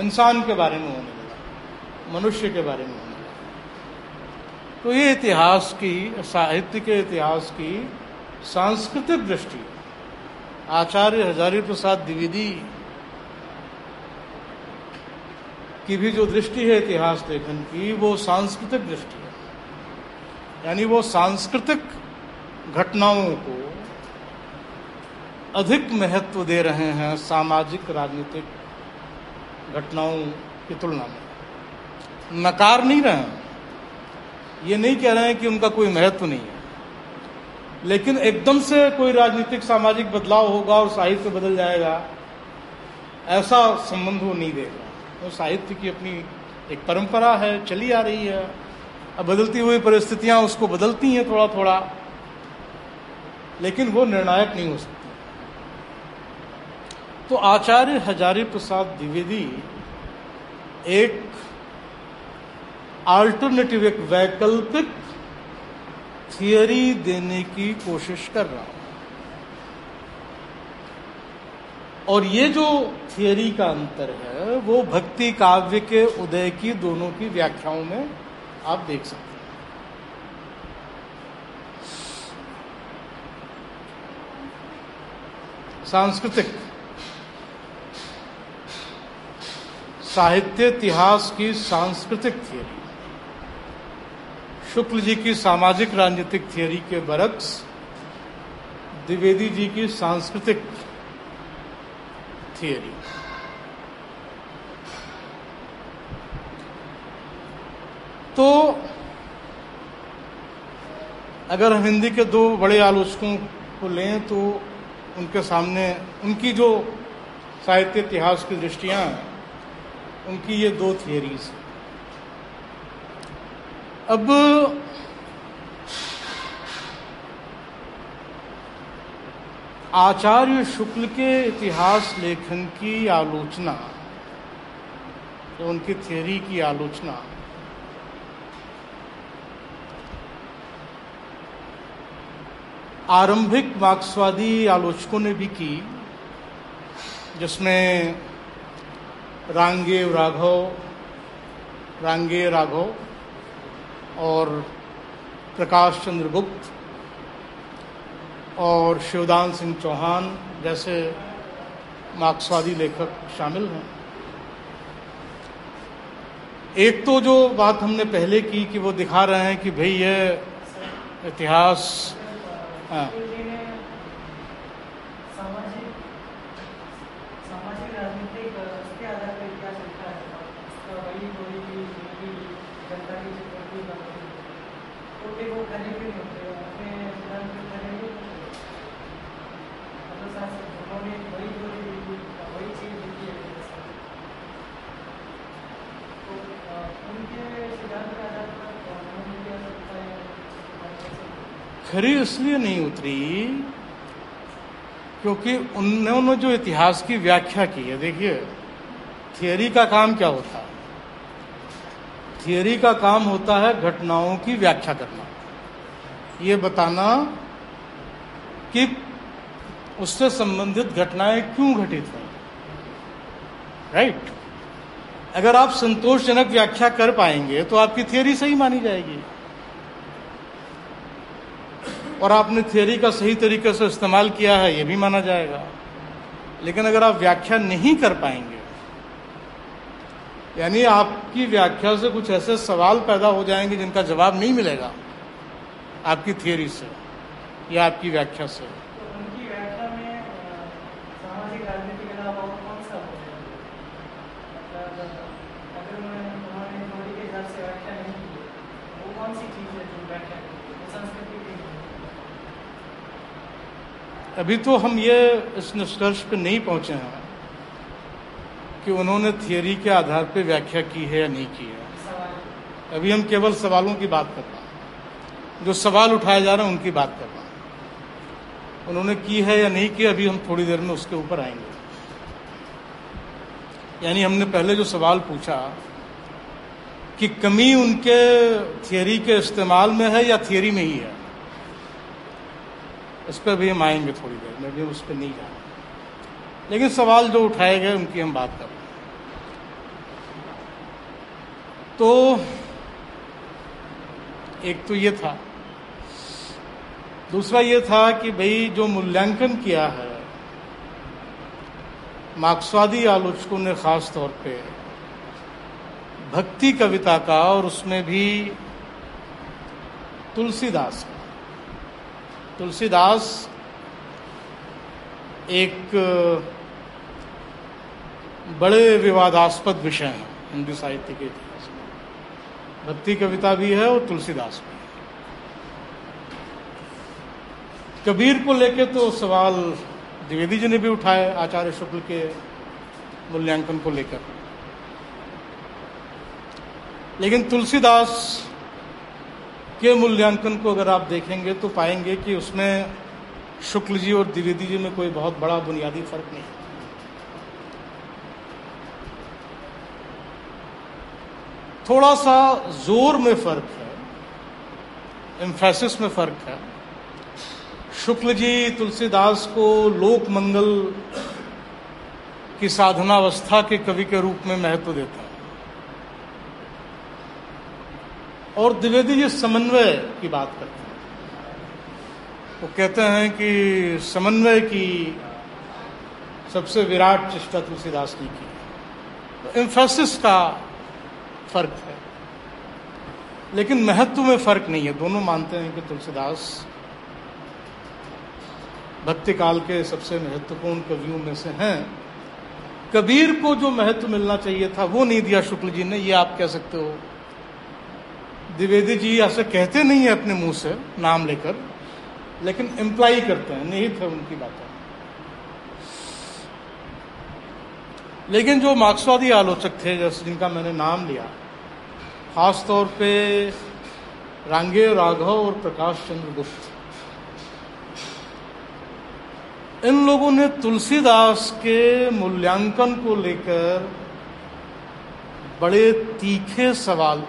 इंसान के बारे में होने लगा, मनुष्य के बारे में होने लगा। तो ये इतिहास की, साहित्य के इतिहास की सांस्कृतिक दृष्टि, आचार्य हजारी प्रसाद द्विवेदी की भी जो दृष्टि है इतिहास लेखन की, वो सांस्कृतिक दृष्टि है। यानी वो सांस्कृतिक घटनाओं को अधिक महत्व दे रहे हैं सामाजिक राजनीतिक घटनाओं की तुलना में। नकार नहीं रहे ये नहीं कह रहे हैं कि उनका कोई महत्व नहीं है। लेकिन एकदम से कोई राजनीतिक सामाजिक बदलाव होगा और साहित्य बदल जाएगा, ऐसा संबंध वो नहीं देगा तो साहित्य की अपनी एक परंपरा है, चली आ रही है। अब बदलती हुई परिस्थितियाँ उसको बदलती हैं थोड़ा थोड़ा लेकिन वो निर्णायक नहीं हो सकती। तो आचार्य हजारी प्रसाद द्विवेदी एक अल्टरनेटिव एक वैकल्पिक थियरी देने की कोशिश कर रहा हूँ। और ये जो थियरी का अंतर है वो भक्ति काव्य के उदय की दोनों की व्याख्याओं में आप देख सकते हैं। सांस्कृतिक साहित्य इतिहास की सांस्कृतिक थियरी शुक्ल जी की सामाजिक राजनीतिक थियरी के बरक्स, द्विवेदी जी की सांस्कृतिक थियरी तो अगर हम हिंदी के दो बड़े आलोचकों को लें तो उनके सामने उनकी जो साहित्य इतिहास की दृष्टियाँ उनकी ये दो थियरीज अब आचार्य शुक्ल के इतिहास लेखन की आलोचना तो उनकी थियरी की आलोचना आरंभिक मार्क्सवादी आलोचकों ने भी की, जिसमें रांगे राघव रांगे राघव और प्रकाश चंद्र गुप्त और शिवदान सिंह चौहान जैसे मार्क्सवादी लेखक शामिल हैं। एक तो जो बात हमने पहले की कि वो दिखा रहे हैं कि भाई यह इतिहास हाँ सामाजिक सामाजिक राजनीतिक उसके आधार पर क्या चलता है उसका वही कोई भी भी जनता की जो कोई बात नहीं तो फिर वो खड़े भी नहीं होते अपने सिद्धांत पे खड़े नहीं होते मतलब साथ उन्होंने वही कोई वही चीज़ लिखी है मेरे साथ तो अ, उनके सिद्धांत के आधार पर उन्होंने क्या सकता है खरी इसलिए नहीं उतरी क्योंकि उन्होंने जो इतिहास की व्याख्या की है, देखिए थियोरी का काम क्या होता है? थियोरी का काम होता है घटनाओं की व्याख्या करना। ये बताना कि उससे संबंधित घटनाएँ क्यों घटित हुई राइट अगर आप संतोषजनक व्याख्या कर पाएँगे तो आपकी थियरी सही मानी जाएगी। और आपने थियोरी का सही तरीके से इस्तेमाल किया है, ये भी माना जाएगा। लेकिन अगर आप व्याख्या नहीं कर पाएँगे, यानी आपकी व्याख्या से कुछ ऐसे सवाल पैदा हो जाएँगे जिनका जवाब नहीं मिलेगा आपकी थियोरी से या आपकी व्याख्या से तो उनकी व्याख्या में अ, सामाजिक राजनीति के अलावा और कौन सा हो मतलब अगर उन्होंने उन्होंने थ्योरी के हिसाब से व्याख्या नहीं की वो कौन सी चीज़ है जो व्याख्या की वो संस्कृति की नहीं अभी तो हम ये इस निष्कर्ष पे नहीं पहुँचे हैं कि उन्होंने थियोरी के आधार पे व्याख्या की है या नहीं की है। अभी हम केवल सवालों की बात कर रहे हैं। जो सवाल उठाए जा रहे हैं, उनकी बात कर रहे हैं। उन्होंने की है या नहीं की, अभी हम थोड़ी देर में उसके ऊपर आएँगे। यानी हमने पहले जो सवाल पूछा कि कमी उनके थियोरी के इस्तेमाल में है या थियोरी में ही है? इस पर भी हम आएँगे थोड़ी देर, में भी उस पर नहीं जाएँगे लेकिन सवाल जो उठाए गए, उनकी हम बात कर तो एक तो ये था। दूसरा ये था कि भाई, जो मूल्यांकन किया है, मार्क्सवादी आलोचकों ने खास तौर पे भक्ति कविता का और उसमें भी तुलसीदास का। तुलसीदास एक बड़े विवादास्पद विषय हैं, हिंदी साहित्य के इतिहास में। भक्ति कविता भी है और तुलसीदास भी है। कबीर को लेके तो सवाल द्विवेदी जी ने भी उठाए, आचार्य शुक्ल के मूल्यांकन को लेकर। लेकिन तुलसीदास के मूल्यांकन को अगर आप देखेंगे तो पाएँगे कि उसमें शुक्ल जी और द्विवेदी जी में कोई बहुत बड़ा बुनियादी फ़र्क नहीं थोड़ा सा ज़ोर में फ़र्क है एम्फेसिस में फ़र्क है। शुक्ल जी तुलसीदास को लोक मंगल की साधनावस्था के कवि के रूप में महत्व देता है। और द्विवेदी जी समन्वय की बात करते हैं। वो कहते हैं कि समन्वय की सबसे विराट चेष्टा तुलसीदास ने की। तो एम्फेसिस का फ़र्क है। लेकिन महत्व में फ़र्क नहीं है। दोनों मानते हैं कि तुलसीदास भक्ति काल के सबसे महत्वपूर्ण कवियों में से हैं। कबीर को जो महत्व मिलना चाहिए था, वो नहीं दिया शुक्ल जी ने। ये आप कह सकते हो द्विवेदी जी ऐसे कहते नहीं है अपने मुँह से नाम लेकर, लेकिन इम्प्लाई करते हैं। निहित है उनकी बातें। लेकिन जो मार्क्सवादी आलोचक थे, जैसे जिनका मैंने नाम लिया, खास तौर पे रांगे, राघव और प्रकाश चंद्र गुप्त, इन लोगों ने तुलसीदास के मूल्यांकन को लेकर बड़े तीखे सवाल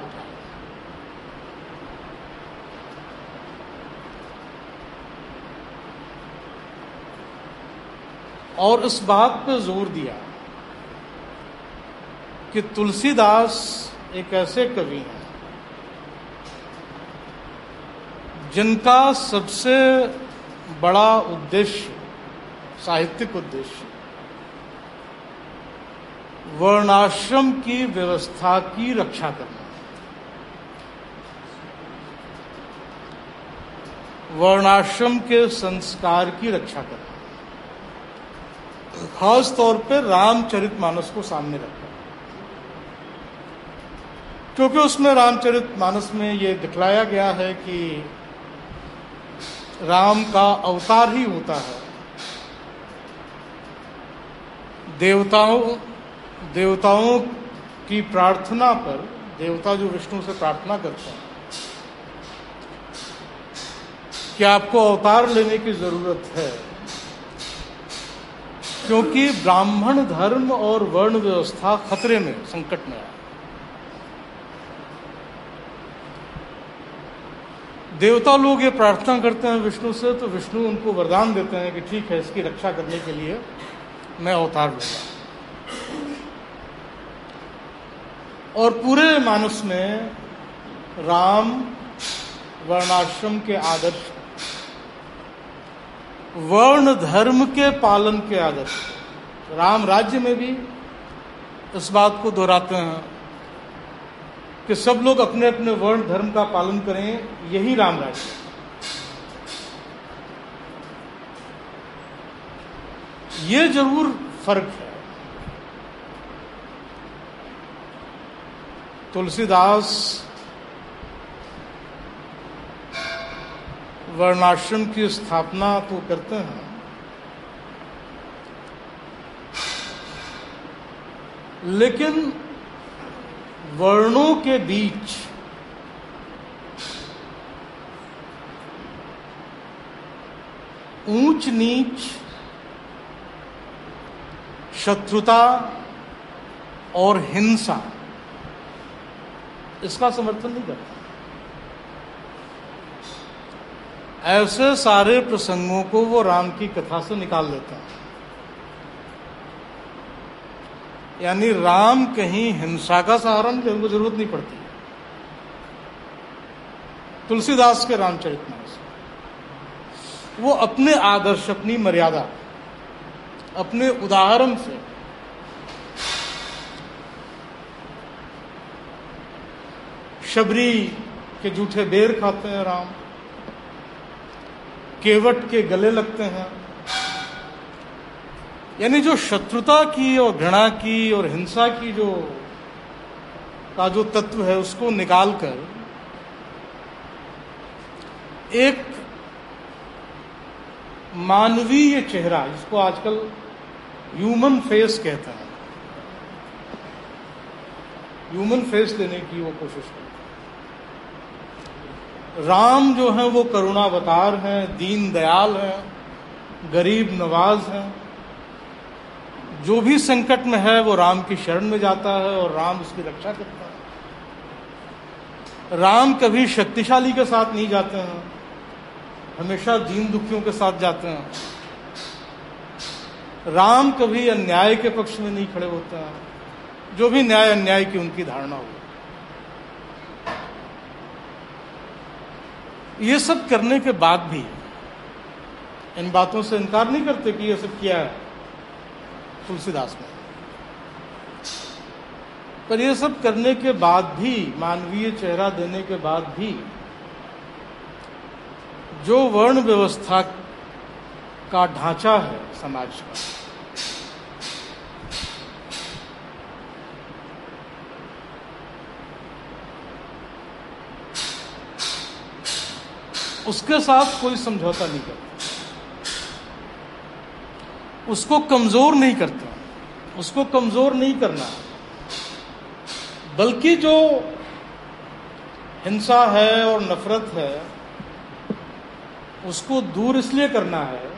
और इस बात पर ज़ोर दिया कि तुलसीदास एक ऐसे कवि हैं, जिनका सबसे बड़ा उद्देश्य, साहित्यिक उद्देश्य, वर्णाश्रम की व्यवस्था की रक्षा करना वर्णाश्रम के संस्कार की रक्षा करना खास तौर पर रामचरित मानस को सामने रखा क्योंकि उसमें रामचरित मानस में ये दिखलाया गया है कि राम का अवतार ही होता है। देवताओं देवताओं की प्रार्थना पर, देवता जो विष्णु से प्रार्थना करते हैं, कि आपको अवतार लेने की ज़रूरत है। क्योंकि ब्राह्मण धर्म और वर्ण व्यवस्था खतरे में, संकट में है। देवता लोग ये प्रार्थना करते हैं विष्णु से तो विष्णु उनको वरदान देते हैं कि ठीक है, इसकी रक्षा करने के लिए मैं अवतार लूँगा। और पूरे मानस में राम वर्णाश्रम के आदर्श वर्ण धर्म के पालन के आदर्श। राम राज्य में भी इस बात को दोहराते हैं कि सब लोग अपने अपने वर्ण धर्म का पालन करें, यही राम राज्य। ये ज़रूर फ़र्क है। तुलसीदास वर्णाश्रम की स्थापना तो करते हैं। लेकिन वर्णों के बीच ऊंच नीच शत्रुता और हिंसा, इसका समर्थन नहीं करता। ऐसे सारे प्रसंगों को वो राम की कथा से निकाल लेते हैं। यानी राम कहीं हिंसा का सहारा नहीं, उनको ज़रूरत नहीं पड़ती। तुलसीदास के रामचरित मानस वो अपने आदर्श, अपनी मर्यादा, अपने उदाहरण से शबरी के जूठे बेर खाते हैं राम। केवट के गले लगते हैं। यानी जो शत्रुता की और घृणा की और हिंसा की जो का जो तत्व है, उसको निकालकर एक मानवीय चेहरा, जिसको आजकल ह्यूमन फेस कहते हैं। ह्यूमन फेस देने की वो कोशिश करते राम जो है वो करुणावतार हैं दीन दयाल हैं, गरीब नवाज़ हैं। जो भी संकट में है, वो राम की शरण में जाता है और राम उसकी रक्षा करता है। राम कभी शक्तिशाली के साथ नहीं जाते हैं, हमेशा दीन दुखियों के साथ जाते हैं। राम कभी अन्याय के पक्ष में नहीं खड़े होते हैं। जो भी न्याय, अन्याय की उनकी धारणा हो। ये सब करने के बाद भी इन बातों से इनकार नहीं करते कि ये सब किया है तुलसीदास ने। पर ये सब करने के बाद भी, मानवीय चेहरा देने के बाद भी, जो वर्ण व्यवस्था का ढांचा है समाज का उसके साथ कोई समझौता नहीं करता। उसको कमज़ोर नहीं करता, उसको कमज़ोर नहीं करना, बल्कि जो हिंसा है और नफरत है, उसको दूर इसलिए करना है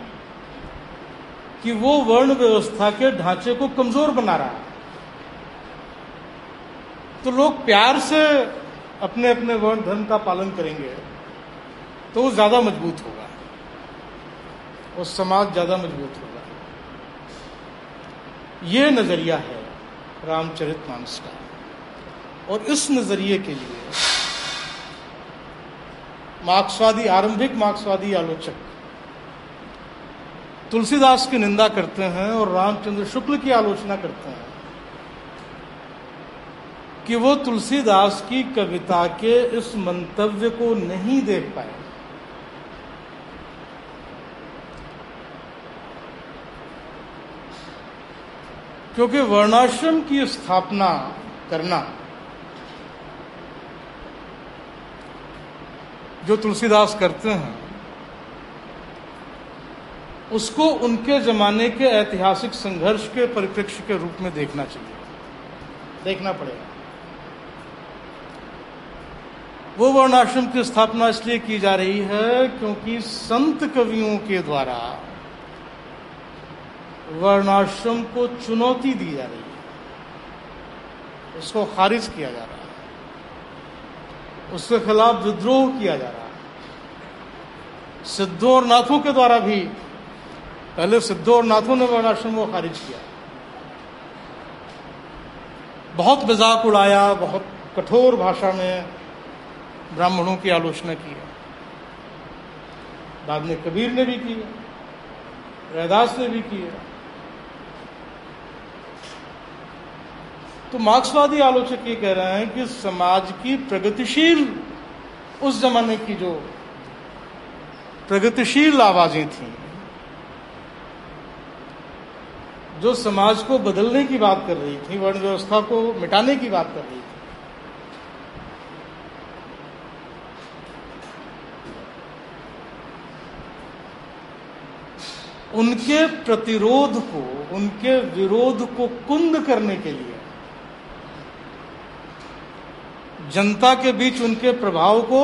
कि वो वर्ण व्यवस्था के ढांचे को कमज़ोर बना रहा है। तो लोग प्यार से अपने अपने वर्ण धर्म का पालन करेंगे। तो वो ज़्यादा मज़बूत होगा। वो समाज ज़्यादा मज़बूत होगा। ये नज़रिया है रामचरित मानस का। और इस नज़रिए के लिए मार्क्सवादी, आरंभिक मार्क्सवादी आलोचक तुलसीदास की निंदा करते हैं और रामचंद्र शुक्ल की आलोचना करते हैं कि वो तुलसीदास की कविता के इस मंतव्य को नहीं देख पाए। क्योंकि वर्णाश्रम की स्थापना करना। जो तुलसीदास करते हैं, उसको उनके जमाने के ऐतिहासिक संघर्ष के परिप्रेक्ष्य के रूप में देखना चाहिए। देखना पड़ेगा। वो वर्णाश्रम की स्थापना इसलिए की जा रही है क्योंकि संत कवियों के द्वारा वर्णाश्रम को चुनौती दी जा रही है। उसको खारिज किया जा रहा है। उसके खिलाफ विद्रोह किया जा रहा है। सिद्धों और नाथों के द्वारा भी पहले सिद्धों और नाथों ने वर्णाश्रम को खारिज किया। बहुत मज़ाक उड़ाया, बहुत कठोर भाषा में ब्राह्मणों की आलोचना की है। बाद में कबीर ने भी की है, रैदास ने भी की है। तो मार्क्सवादी आलोचक ये कह रहे हैं कि समाज की प्रगतिशील उस जमाने की जो प्रगतिशील आवाज़ें थी, जो समाज को बदलने की बात कर रही थी, वर्ण व्यवस्था को मिटाने की बात कर रही थी। उनके प्रतिरोध को, उनके विरोध को कुंद करने के लिए जनता के बीच उनके प्रभाव को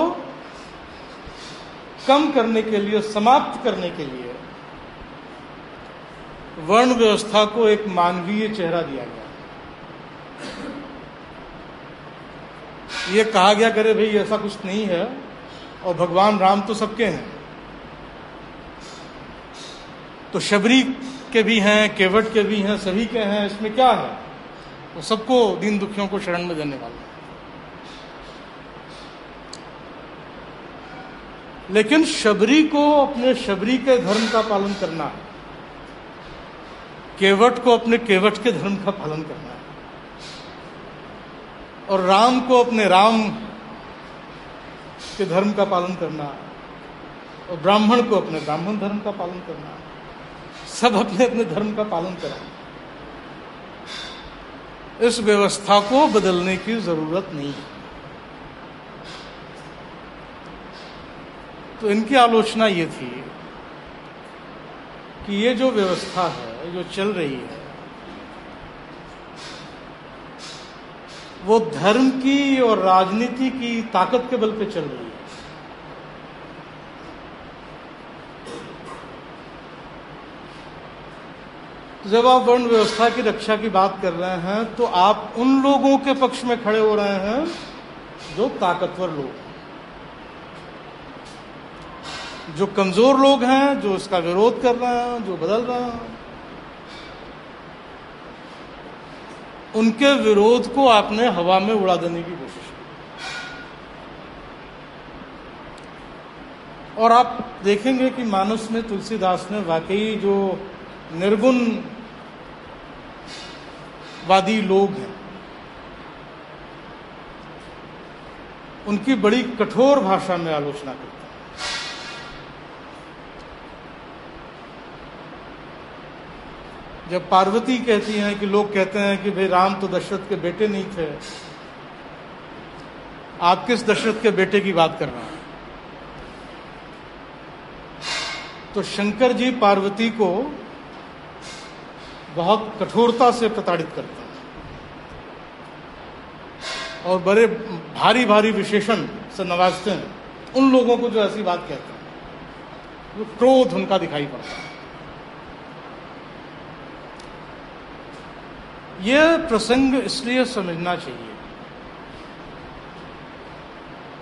कम करने के लिए, समाप्त करने के लिए वर्ण व्यवस्था को एक मानवीय चेहरा दिया गया। ये कहा गया करे भाई, ऐसा कुछ नहीं है और भगवान राम तो सबके हैं। तो शबरी के भी हैं, केवट के भी हैं, सभी के हैं, इसमें क्या है? तो सबको दीन दुखियों को शरण में देने वाले लेकिन शबरी को अपने शबरी के धर्म का पालन करना है। केवट को अपने केवट के धर्म का पालन करना है। और राम को अपने राम के धर्म का पालन करना है। और ब्राह्मण को अपने ब्राह्मण धर्म का पालन करना है। सब अपने अपने धर्म का पालन करें। इस व्यवस्था को बदलने की ज़रूरत नहीं है। तो इनकी आलोचना ये थी कि ये जो व्यवस्था है, जो चल रही है, वो धर्म की और राजनीति की ताकत के बल पे चल रही है। जब आप वर्ण व्यवस्था की रक्षा की बात कर रहे हैं तो आप उन लोगों के पक्ष में खड़े हो रहे हैं जो ताकतवर लोग जो कमज़ोर लोग हैं, जो इसका विरोध कर रहे हैं, जो बदल रहे हैं, उनके विरोध को आपने हवा में उड़ा देने की कोशिश की। और आप देखेंगे कि मानुस में, तुलसीदास ने वाकई जो निर्गुण वादी लोग हैं, उनकी बड़ी कठोर भाषा में आलोचना करते जब पार्वती कहती हैं कि लोग कहते हैं कि भाई राम तो दशरथ के बेटे नहीं थे, आप किस दशरथ के बेटे की बात कर रहे हैं? तो शंकर जी पार्वती को बहुत कठोरता से प्रताड़ित करते हैं। और बड़े भारी भारी विशेषण से नवाजते हैं। उन लोगों को जो ऐसी बात कहते हैं, वो क्रोध उनका दिखाई पड़ता है। यह प्रसंग इसलिए समझना चाहिए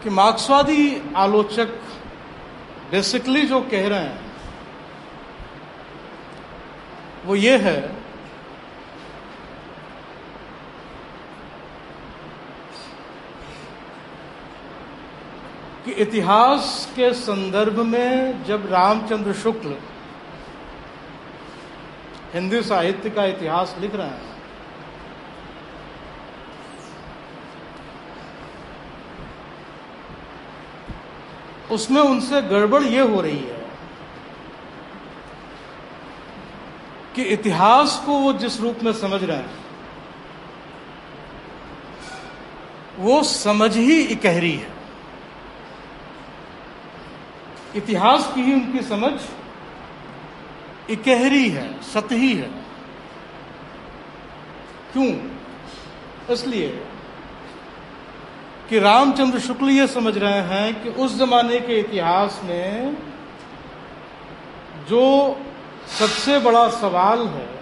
कि मार्क्सवादी आलोचक बेसिकली जो कह रहे हैं, वो ये है कि इतिहास के संदर्भ में जब रामचंद्र शुक्ल हिंदी साहित्य का इतिहास लिख रहे हैं उसमें उनसे गड़बड़ ये हो रही है कि इतिहास को वो जिस रूप में समझ रहे हैं, वो समझ ही इकहरी है। इतिहास की ही उनकी समझ इकहरी है, सतही है। क्यों? इसलिए कि रामचंद्र शुक्ल ये समझ रहे हैं कि उस जमाने के इतिहास में जो सबसे बड़ा सवाल है,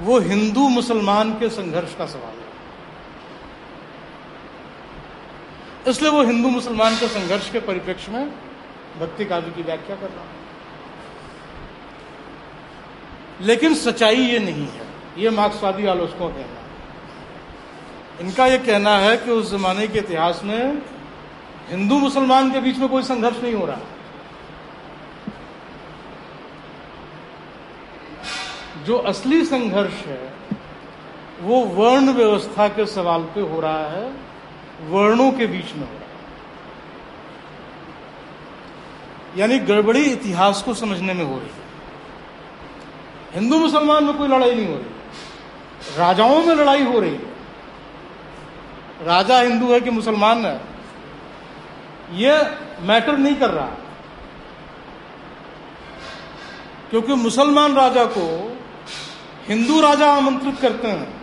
वो हिंदू मुसलमान के संघर्ष का सवाल है। इसलिए वो हिंदू मुसलमान के संघर्ष के परिप्रेक्ष्य में भक्ति काव्य की व्याख्या कर रहा है। लेकिन सच्चाई ये नहीं है। ये मार्क्सवादी आलोचकों का है। इनका यह कहना है कि उस जमाने के इतिहास में हिंदू मुसलमान के बीच में कोई संघर्ष नहीं हो रहा। जो असली संघर्ष है, वो वर्ण व्यवस्था के सवाल पे हो रहा है, वर्णों के बीच में हो रहा है। यानी गड़बड़ी इतिहास को समझने में हो रही है। हिंदू मुसलमान में कोई लड़ाई नहीं हो रही। राजाओं में लड़ाई हो रही है। राजा हिंदू है कि मुसलमान है, ये मैटर नहीं कर रहा। क्योंकि मुसलमान राजा को हिंदू राजा आमंत्रित करते हैं,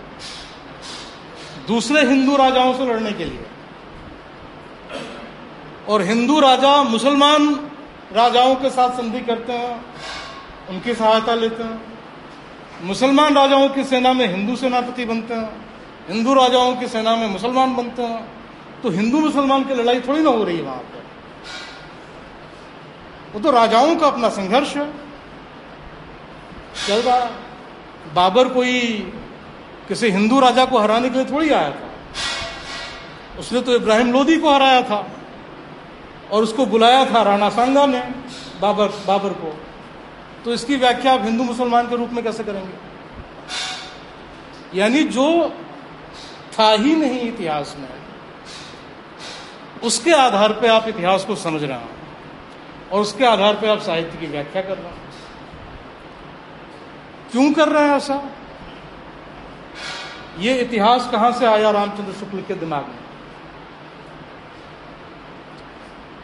दूसरे हिंदू राजाओं से लड़ने के लिए। और हिंदू राजा मुसलमान राजाओं के साथ संधि करते हैं, उनकी सहायता लेते हैं। मुसलमान राजाओं की सेना में हिंदू सेनापति बनते हैं। हिंदू राजाओं की सेना में मुसलमान बनते हैं तो हिंदू मुसलमान की लड़ाई थोड़ी ना हो रही है वहाँ पर। वो तो राजाओं का अपना संघर्ष है। चल रहा बाबर कोई किसी हिंदू राजा को हराने के लिए थोड़ी आया था। उसने तो इब्राहिम लोदी को हराया था और उसको बुलाया था राणा सांगा ने, बाबर बाबर को। तो इसकी व्याख्या आप हिंदू मुसलमान के रूप में कैसे करेंगे? यानी जो था ही नहीं इतिहास में। उसके आधार पर आप इतिहास को समझ रहे हैं और उसके आधार पर आप साहित्य की व्याख्या कर रहे हैं। क्यों कर रहे हैं ऐसा? ये इतिहास कहाँ से आया रामचंद्र शुक्ल के दिमाग में?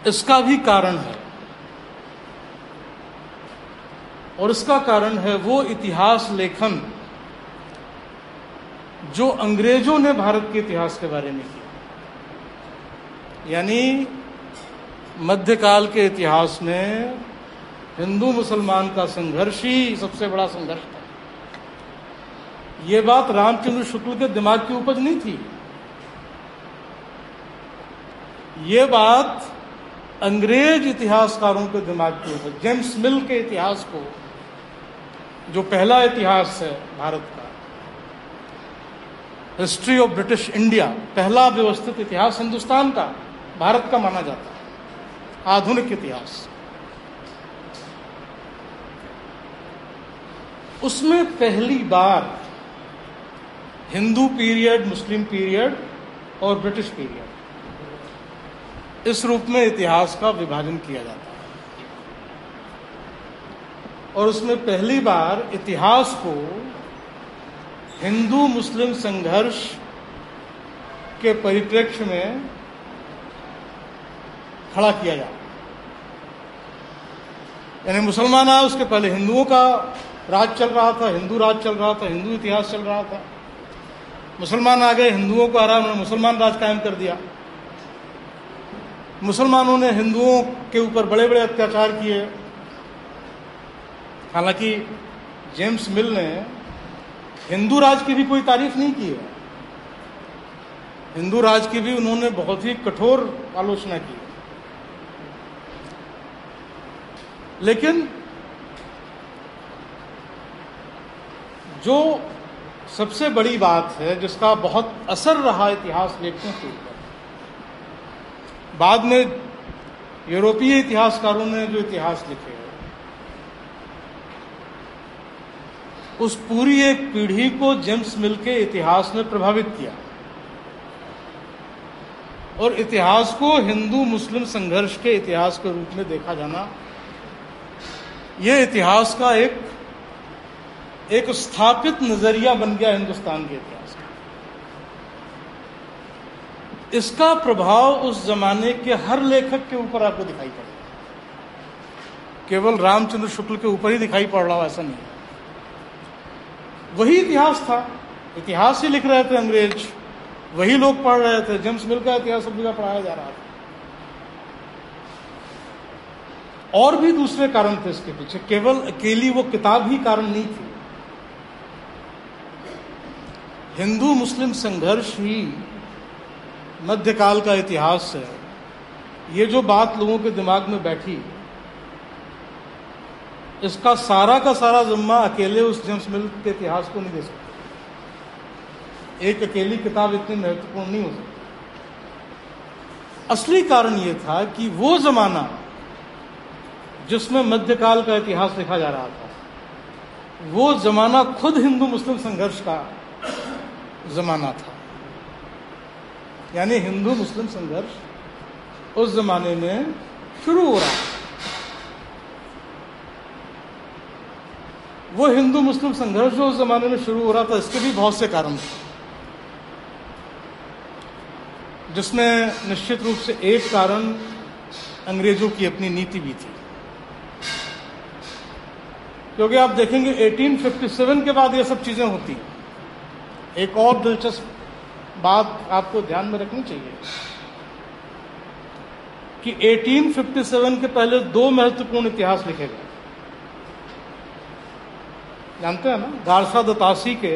इसका भी कारण है। और इसका कारण है वो इतिहास लेखन जो अंग्रेज़ों ने भारत के इतिहास के बारे में किया। यानी मध्यकाल के इतिहास में हिंदू मुसलमान का संघर्ष ही सबसे बड़ा संघर्ष था। ये बात रामचंद्र शुक्ल के दिमाग की उपज नहीं थी। ये बात अंग्रेज़ इतिहासकारों के दिमाग की उपज, जेम्स मिल के इतिहास को, जो पहला इतिहास है भारत का हिस्ट्री ऑफ़ ब्रिटिश इंडिया, पहला व्यवस्थित इतिहास हिंदुस्तान का, भारत का माना जाता है। आधुनिक इतिहास। उसमें पहली बार हिंदू पीरियड, मुस्लिम पीरियड और ब्रिटिश पीरियड, इस रूप में इतिहास का विभाजन किया जाता है। और उसमें पहली बार इतिहास को हिंदू मुस्लिम संघर्ष के परिप्रेक्ष्य में खड़ा किया जाता यानी मुसलमान आए, उसके पहले हिंदुओं का राज चल रहा था, हिंदू राज चल रहा था, हिंदू इतिहास चल रहा था। मुसलमान आ गए, हिंदुओं को हरा उन्होंने मुसलमान राज कायम कर दिया। मुसलमानों ने हिंदुओं के ऊपर बड़े बड़े अत्याचार किए। हालाँकि जेम्स मिल ने हिंदू राज की भी कोई तारीफ़ नहीं की है। हिंदू राज की भी उन्होंने बहुत ही कठोर आलोचना की। लेकिन जो सबसे बड़ी बात है, जिसका बहुत असर रहा इतिहास लेखकों के ऊपर, बाद में यूरोपीय इतिहासकारों ने जो इतिहास लिखे उस पूरी एक पीढ़ी को जेम्स मिल के इतिहास ने प्रभावित किया। और इतिहास को हिंदू मुस्लिम संघर्ष के इतिहास के रूप में देखा जाना यह इतिहास का एक एक स्थापित नज़रिया बन गया हिंदुस्तान के इतिहास का। इसका प्रभाव उस जमाने के हर लेखक के ऊपर आपको दिखाई पड़ेगा। केवल रामचंद्र शुक्ल के ऊपर ही दिखाई पड़ रहा हो, ऐसा नहीं वही इतिहास था। इतिहास ही लिख रहे थे अंग्रेज़। वही लोग पढ़ रहे थे। जेम्स मिल का इतिहास सब जगह पढ़ाया जा रहा था। और भी दूसरे कारण थे इसके पीछे। केवल अकेली वो किताब ही कारण नहीं थी। हिंदू मुस्लिम संघर्ष ही मध्यकाल का इतिहास है। ये जो बात लोगों के दिमाग में बैठी इसका सारा का सारा जिम्मा अकेले उस जेम्स मिल के इतिहास को नहीं दे सकते। एक अकेली किताब इतनी महत्वपूर्ण नहीं हो सकती। असली कारण यह था कि वो जमाना जिसमें मध्यकाल का इतिहास लिखा जा रहा था, वो जमाना खुद हिंदू मुस्लिम संघर्ष का जमाना था। यानी हिंदू मुस्लिम संघर्ष उस जमाने में शुरू हो रहा था। वो हिंदू मुस्लिम संघर्ष जो उस जमाने में शुरू हो रहा था, इसके भी बहुत से कारण थे। जिसमें निश्चित रूप से एक कारण अंग्रेज़ों की अपनी नीति भी थी। क्योंकि आप देखेंगे 1857 के बाद ये सब चीज़ें होती एक और दिलचस्प बात आपको ध्यान में रखनी चाहिए कि 1857 के पहले दो महत्वपूर्ण इतिहास लिखे गए। जानते हैं ना गारसा दतासी के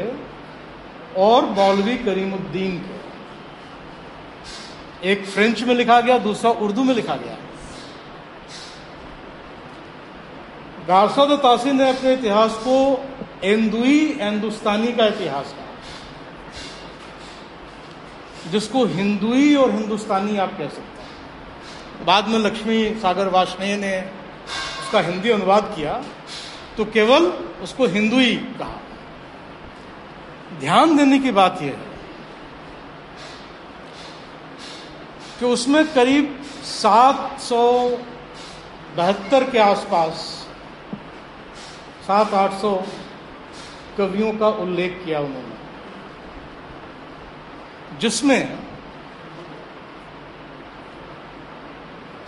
और मौलवी करीमुद्दीन के। एक फ्रेंच में लिखा गया, दूसरा उर्दू में लिखा गया। गारसा दतासी ने अपने इतिहास को एंदुई हिंदुस्तानी का इतिहास कहा, जिसको हिंदुई और हिंदुस्तानी आप कह सकते हैं। बाद में लक्ष्मी सागर वाष्णेय ने उसका हिंदी अनुवाद किया। तो केवल उसको हिंदू ही कहा। ध्यान देने की बात यह है कि उसमें करीब सात सौ बहत्तर के आसपास, सात आठ सौ कवियों का उल्लेख किया उन्होंने, जिसमें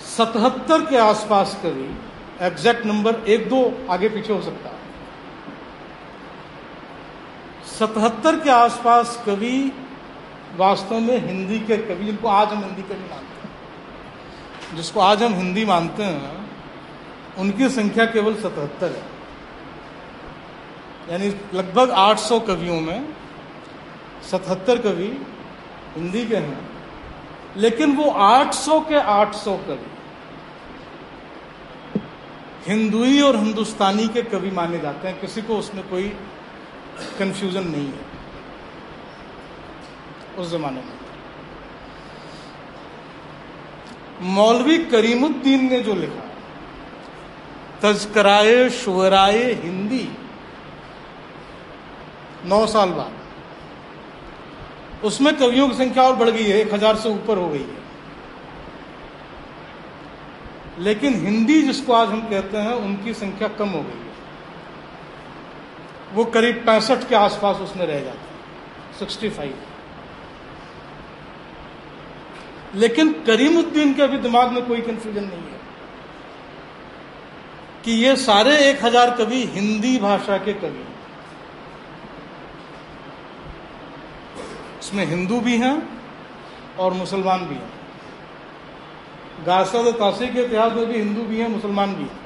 सतहत्तर के आसपास कवि एग्जैक्ट नंबर एक दो आगे पीछे हो सकता है। सतहत्तर के आसपास कवि वास्तव में हिंदी के कवि जिनको आज हम हिंदी कवि मानते हैं, जिसको आज हम हिंदी मानते हैं, उनकी संख्या केवल सतहत्तर है। यानी लगभग 800 कवियों में 77 कवि हिंदी के हैं, लेकिन वो 800 के 800 कवि हिंदुई और हिंदुस्तानी के कवि माने जाते हैं, किसी को उसमें कोई कंफ्यूजन नहीं है। उस जमाने में। मौलवी करीमुद्दीन ने जो लिखा तस्कराए शुराए हिंदी, नौ साल बाद, उसमें कवियों की संख्या और बढ़ गई है, एक हज़ार से ऊपर हो गई है। लेकिन हिंदी जिसको आज हम कहते हैं, उनकी संख्या कम हो गई है। वो करीब पैंसठ के आसपास उसमें रह जाती है। Sixty five. लेकिन करीमुद्दीन के अभी दिमाग में कोई कंफ्यूजन नहीं है कि ये सारे एक हज़ार कवि हिंदी भाषा के कवि इसमें हिंदू भी हैं और मुसलमान भी हैं। गासद तासी के इतिहास में भी, हिंदू भी हैं, मुसलमान भी हैं।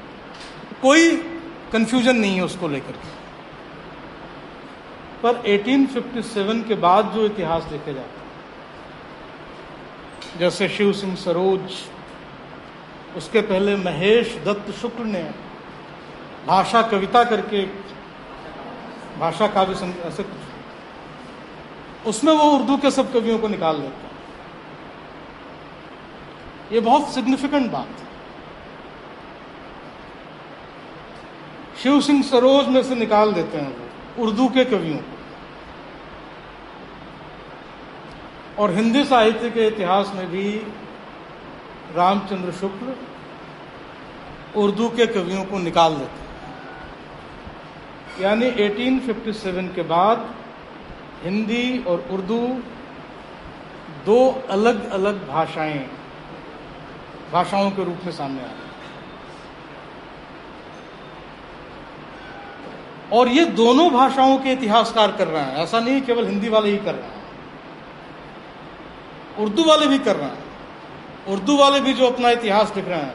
कोई कंफ्यूजन नहीं है उसको लेकर के। पर 1857 के बाद जो इतिहास लिखे जाते हैं, जैसे शिव सिंह सरोज, उसके पहले महेश दत्त शुक्ल ने भाषा कविता करके भाषा काव्य ऐसे उसमें वो उर्दू के सब कवियों को निकाल लेते ये बहुत सिग्निफिकेंट बात है। शिव सिंह सरोज में से निकाल देते हैं वो, उर्दू के कवियों को। और हिंदी साहित्य के इतिहास में भी रामचंद्र शुक्ल उर्दू के कवियों को निकाल देते हैं। यानी 1857 के बाद हिंदी और उर्दू दो अलग अलग भाषाएँ भाषाओं के रूप में सामने आ रही और ये दोनों भाषाओं के इतिहासकार कर रहे हैं। ऐसा नहीं केवल हिंदी वाले ही कर रहे हैं। उर्दू वाले भी कर रहे हैं। उर्दू वाले भी जो अपना इतिहास लिख रहे हैं।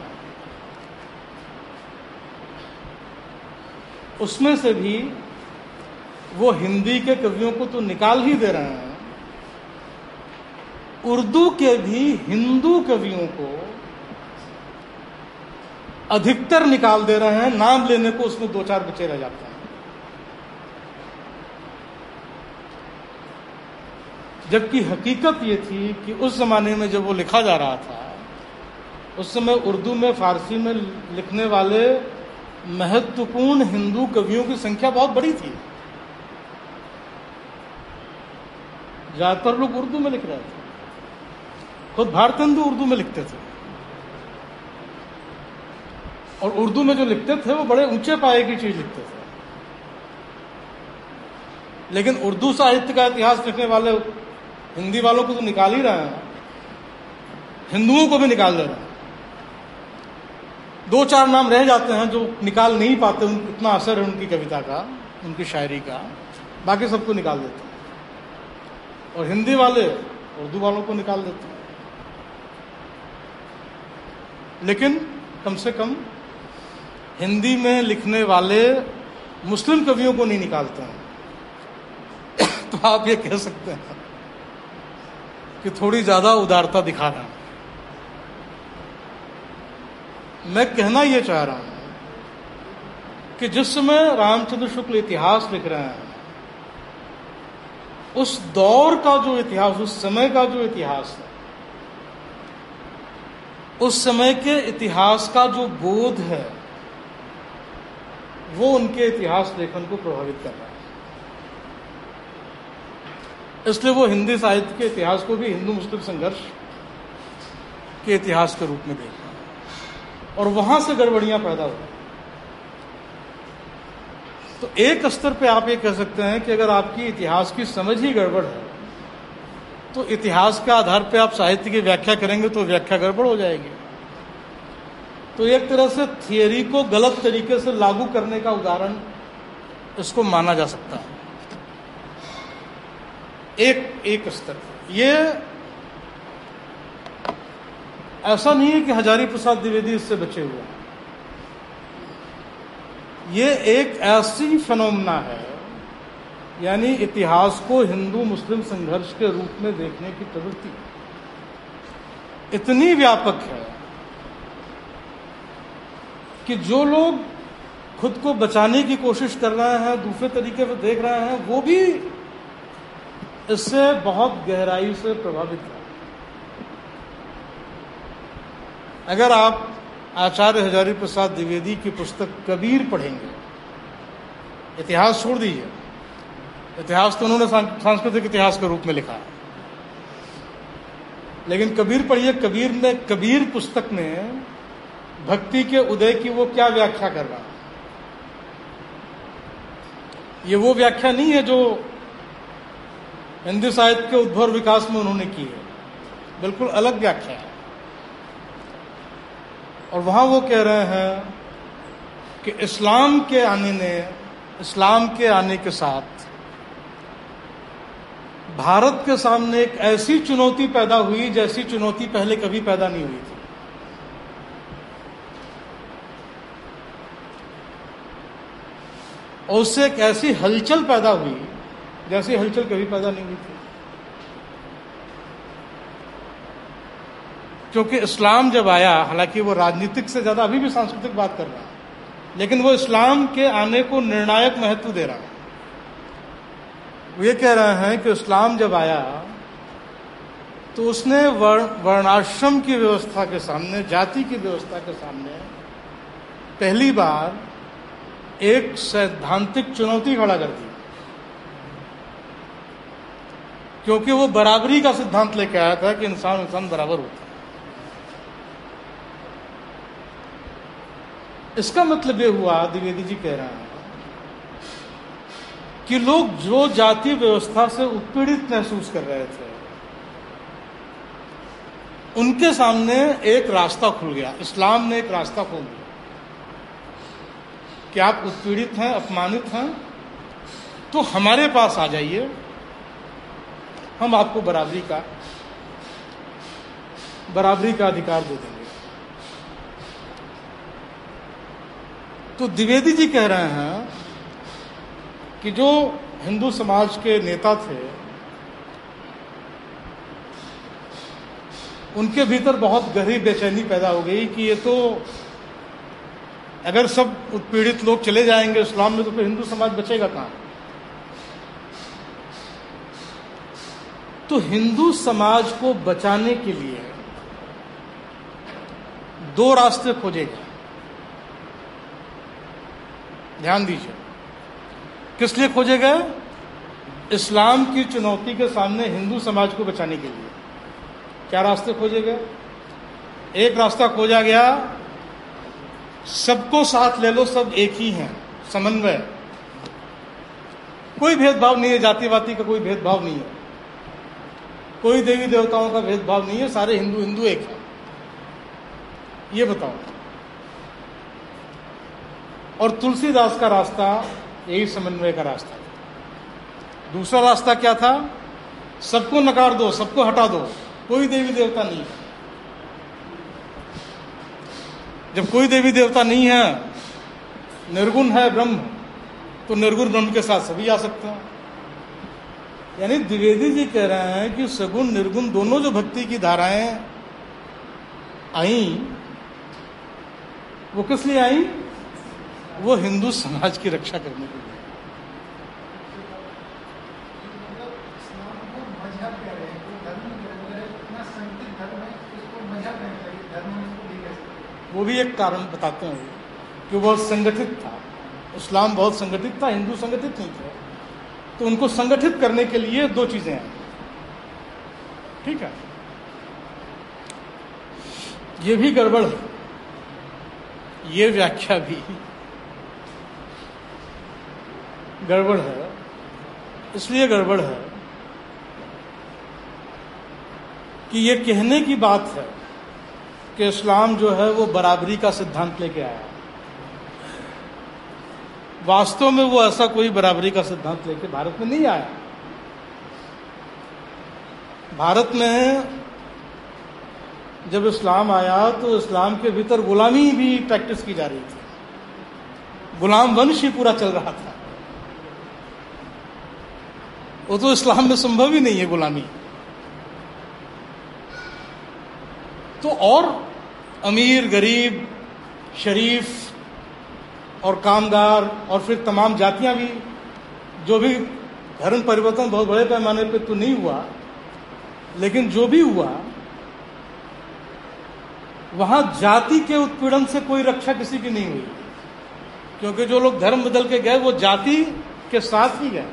उसमें से भी वो हिंदी के कवियों को तो निकाल ही दे रहे हैं। उर्दू के भी हिंदू कवियों को अधिकतर निकाल दे रहे हैं, नाम लेने को उसमें दो चार बच्चे रह जाते हैं। जबकि हकीकत ये थी कि उस ज़माने में जब वो लिखा जा रहा था, उस समय उर्दू में, फारसी में लिखने वाले महत्वपूर्ण हिंदू कवियों की संख्या बहुत बड़ी थी। ज़्यादातर लोग उर्दू में लिख रहे थे। खुद भारतेंदु उर्दू में लिखते थे। और उर्दू में जो लिखते थे, वो बड़े ऊँचे पाए की चीज़ लिखते थे। लेकिन उर्दू साहित्य का इतिहास लिखने वाले, हिंदी वालों को तो निकाल ही रहे हैं। हिंदुओं को भी निकाल दे रहे हैं। दो चार नाम रह जाते हैं जो निकाल नहीं पाते, उन, इतना असर है उनकी कविता का, उनकी शायरी का। बाकी सबको निकाल देते हैं। और हिंदी वाले उर्दू वालों को निकाल देते हैं। लेकिन कम से कम हिंदी में लिखने वाले मुस्लिम कवियों को नहीं निकालते हैं। तो आप ये कह सकते हैं कि थोड़ी ज़्यादा उदारता दिखा रहे हूँ। मैं कहना यह चाह रहा हूँ कि जिस समय रामचंद्र शुक्ल इतिहास लिख रहे हैं, उस दौर का जो इतिहास, उस समय का जो इतिहास है, उस समय के इतिहास का जो बोध है वो उनके इतिहास लेखन को प्रभावित कर रहा है। इसलिए वो हिंदी साहित्य के इतिहास को भी हिंदू मुस्लिम संघर्ष के इतिहास के रूप में देख रहे और वहाँ से गड़बड़ियाँ पैदा हुई तो एक स्तर पे आप ये कह सकते हैं कि अगर आपकी इतिहास की समझ ही गड़बड़ है तो इतिहास के आधार पे आप साहित्य की व्याख्या करेंगे तो व्याख्या गड़बड़ हो जाएगी। तो एक तरह से थियोरी को गलत तरीके से लागू करने का उदाहरण इसको माना जा सकता है। एक एक स्तर। ये ऐसा नहीं है कि हजारी प्रसाद द्विवेदी इससे बचे हुए ये एक ऐसी फिनोमना है, यानी इतिहास को हिंदू मुस्लिम संघर्ष के रूप में देखने की प्रवृत्ति। इतनी व्यापक है कि जो लोग खुद को बचाने की कोशिश कर रहे हैं, दूसरे तरीके से देख रहे हैं, वो भी इससे बहुत गहराई से प्रभावित है। अगर आप आचार्य हजारी प्रसाद द्विवेदी की पुस्तक कबीर पढ़ेंगे, इतिहास छोड़ दीजिए। इतिहास तो उन्होंने सांस्कृतिक इतिहास के रूप में लिखा है। लेकिन कबीर पढ़िए, कबीर में कबीर पुस्तक में भक्ति के उदय की वो क्या व्याख्या कर रहा है? ये वो व्याख्या नहीं है जो हिंदी साहित्य के उद्भव विकास में उन्होंने की है। बिल्कुल अलग व्याख्या है। और वहाँ वो कह रहे हैं कि इस्लाम के आने ने, इस्लाम के आने के साथ भारत के सामने एक ऐसी चुनौती पैदा हुई जैसी चुनौती पहले कभी पैदा नहीं हुई थी। और उससे एक ऐसी हलचल पैदा हुई, जैसी हलचल कभी पैदा नहीं हुई थी। क्योंकि इस्लाम जब आया, हालाँकि वो राजनीतिक से ज़्यादा अभी भी सांस्कृतिक बात कर रहा है, लेकिन वो इस्लाम के आने को निर्णायक महत्व दे रहा है। वो ये कह रहे हैं कि इस्लाम जब आया तो उसने वर्णाश्रम की व्यवस्था के सामने, जाति की व्यवस्था के सामने पहली बार एक सैद्धांतिक चुनौती खड़ा कर दी। क्योंकि वो बराबरी का सिद्धांत लेके आया था कि इंसान इंसान बराबर होता है। इसका मतलब ये हुआ द्विवेदी जी कह रहे हैं, कि लोग जो जाति व्यवस्था से उत्पीड़ित महसूस कर रहे थे, उनके सामने एक रास्ता खुल गया। इस्लाम ने एक रास्ता खोल दिया। कि आप उत्पीड़ित हैं, अपमानित हैं तो हमारे पास आ जाइए। हम आपको बराबरी का बराबरी का अधिकार दे देंगे। तो द्विवेदी जी कह रहे हैं कि जो हिंदू समाज के नेता थे, उनके भीतर बहुत गहरी बेचैनी पैदा हो गई कि ये तो अगर सब उत्पीड़ित लोग चले जाएँगे इस्लाम में तो फिर हिंदू समाज बचेगा कहाँ? तो हिंदू समाज को बचाने के लिए दो रास्ते खोजे गए ध्यान दीजिए, किस लिए खोजे गए? इस्लाम की चुनौती के सामने हिंदू समाज को बचाने के लिए। क्या रास्ते खोजे गए? एक रास्ता खोजा गया सबको साथ ले लो, सब एक ही हैं। समन्वय। कोई भेदभाव नहीं है जातिवादी का कोई भेदभाव नहीं है। कोई देवी देवताओं का भेदभाव नहीं है, सारे हिंदू हिंदू एक है। ये बताओ। और तुलसीदास का रास्ता, यही समन्वय का रास्ता दूसरा रास्ता क्या था? सबको नकार दो, सबको हटा दो। कोई देवी देवता नहीं है। जब कोई देवी देवता नहीं है, निर्गुण है ब्रह्म तो निर्गुण ब्रह्म के साथ सभी आ सकते हैं। यानी द्विवेदी जी कह रहे हैं कि सगुण, निर्गुण दोनों जो भक्ति की धाराएँ आई, वो किस लिए आई? वो हिंदू समाज की रक्षा करने के लिए। वो भी एक कारण बताते हैं कि वो संगठित था। इस्लाम बहुत संगठित था, हिंदू संगठित नहीं थे। तो उनको संगठित करने के लिए दो चीज़ें हैं। ठीक है? ये भी गड़बड़ है। ये व्याख्या भी गड़बड़ है। इसलिए गड़बड़ है कि ये कहने की बात है कि इस्लाम जो है वो बराबरी का सिद्धांत लेके आया। वास्तव में वो ऐसा कोई बराबरी का सिद्धांत लेके भारत में नहीं आया। भारत में जब इस्लाम आया तो इस्लाम के भीतर गुलामी भी प्रैक्टिस की जा रही थी। गुलाम वंश ही पूरा चल रहा था। वो तो इस्लाम में संभव ही नहीं है गुलामी। तो और अमीर, गरीब, शरीफ और कामगार और फिर तमाम जातियाँ भी, जो भी धर्म परिवर्तन बहुत बड़े पैमाने पे तो नहीं हुआ, लेकिन जो भी हुआ, वहाँ जाति के उत्पीड़न से कोई रक्षा किसी की नहीं हुई। क्योंकि जो लोग धर्म बदल के गए, वो जाति के साथ ही गए।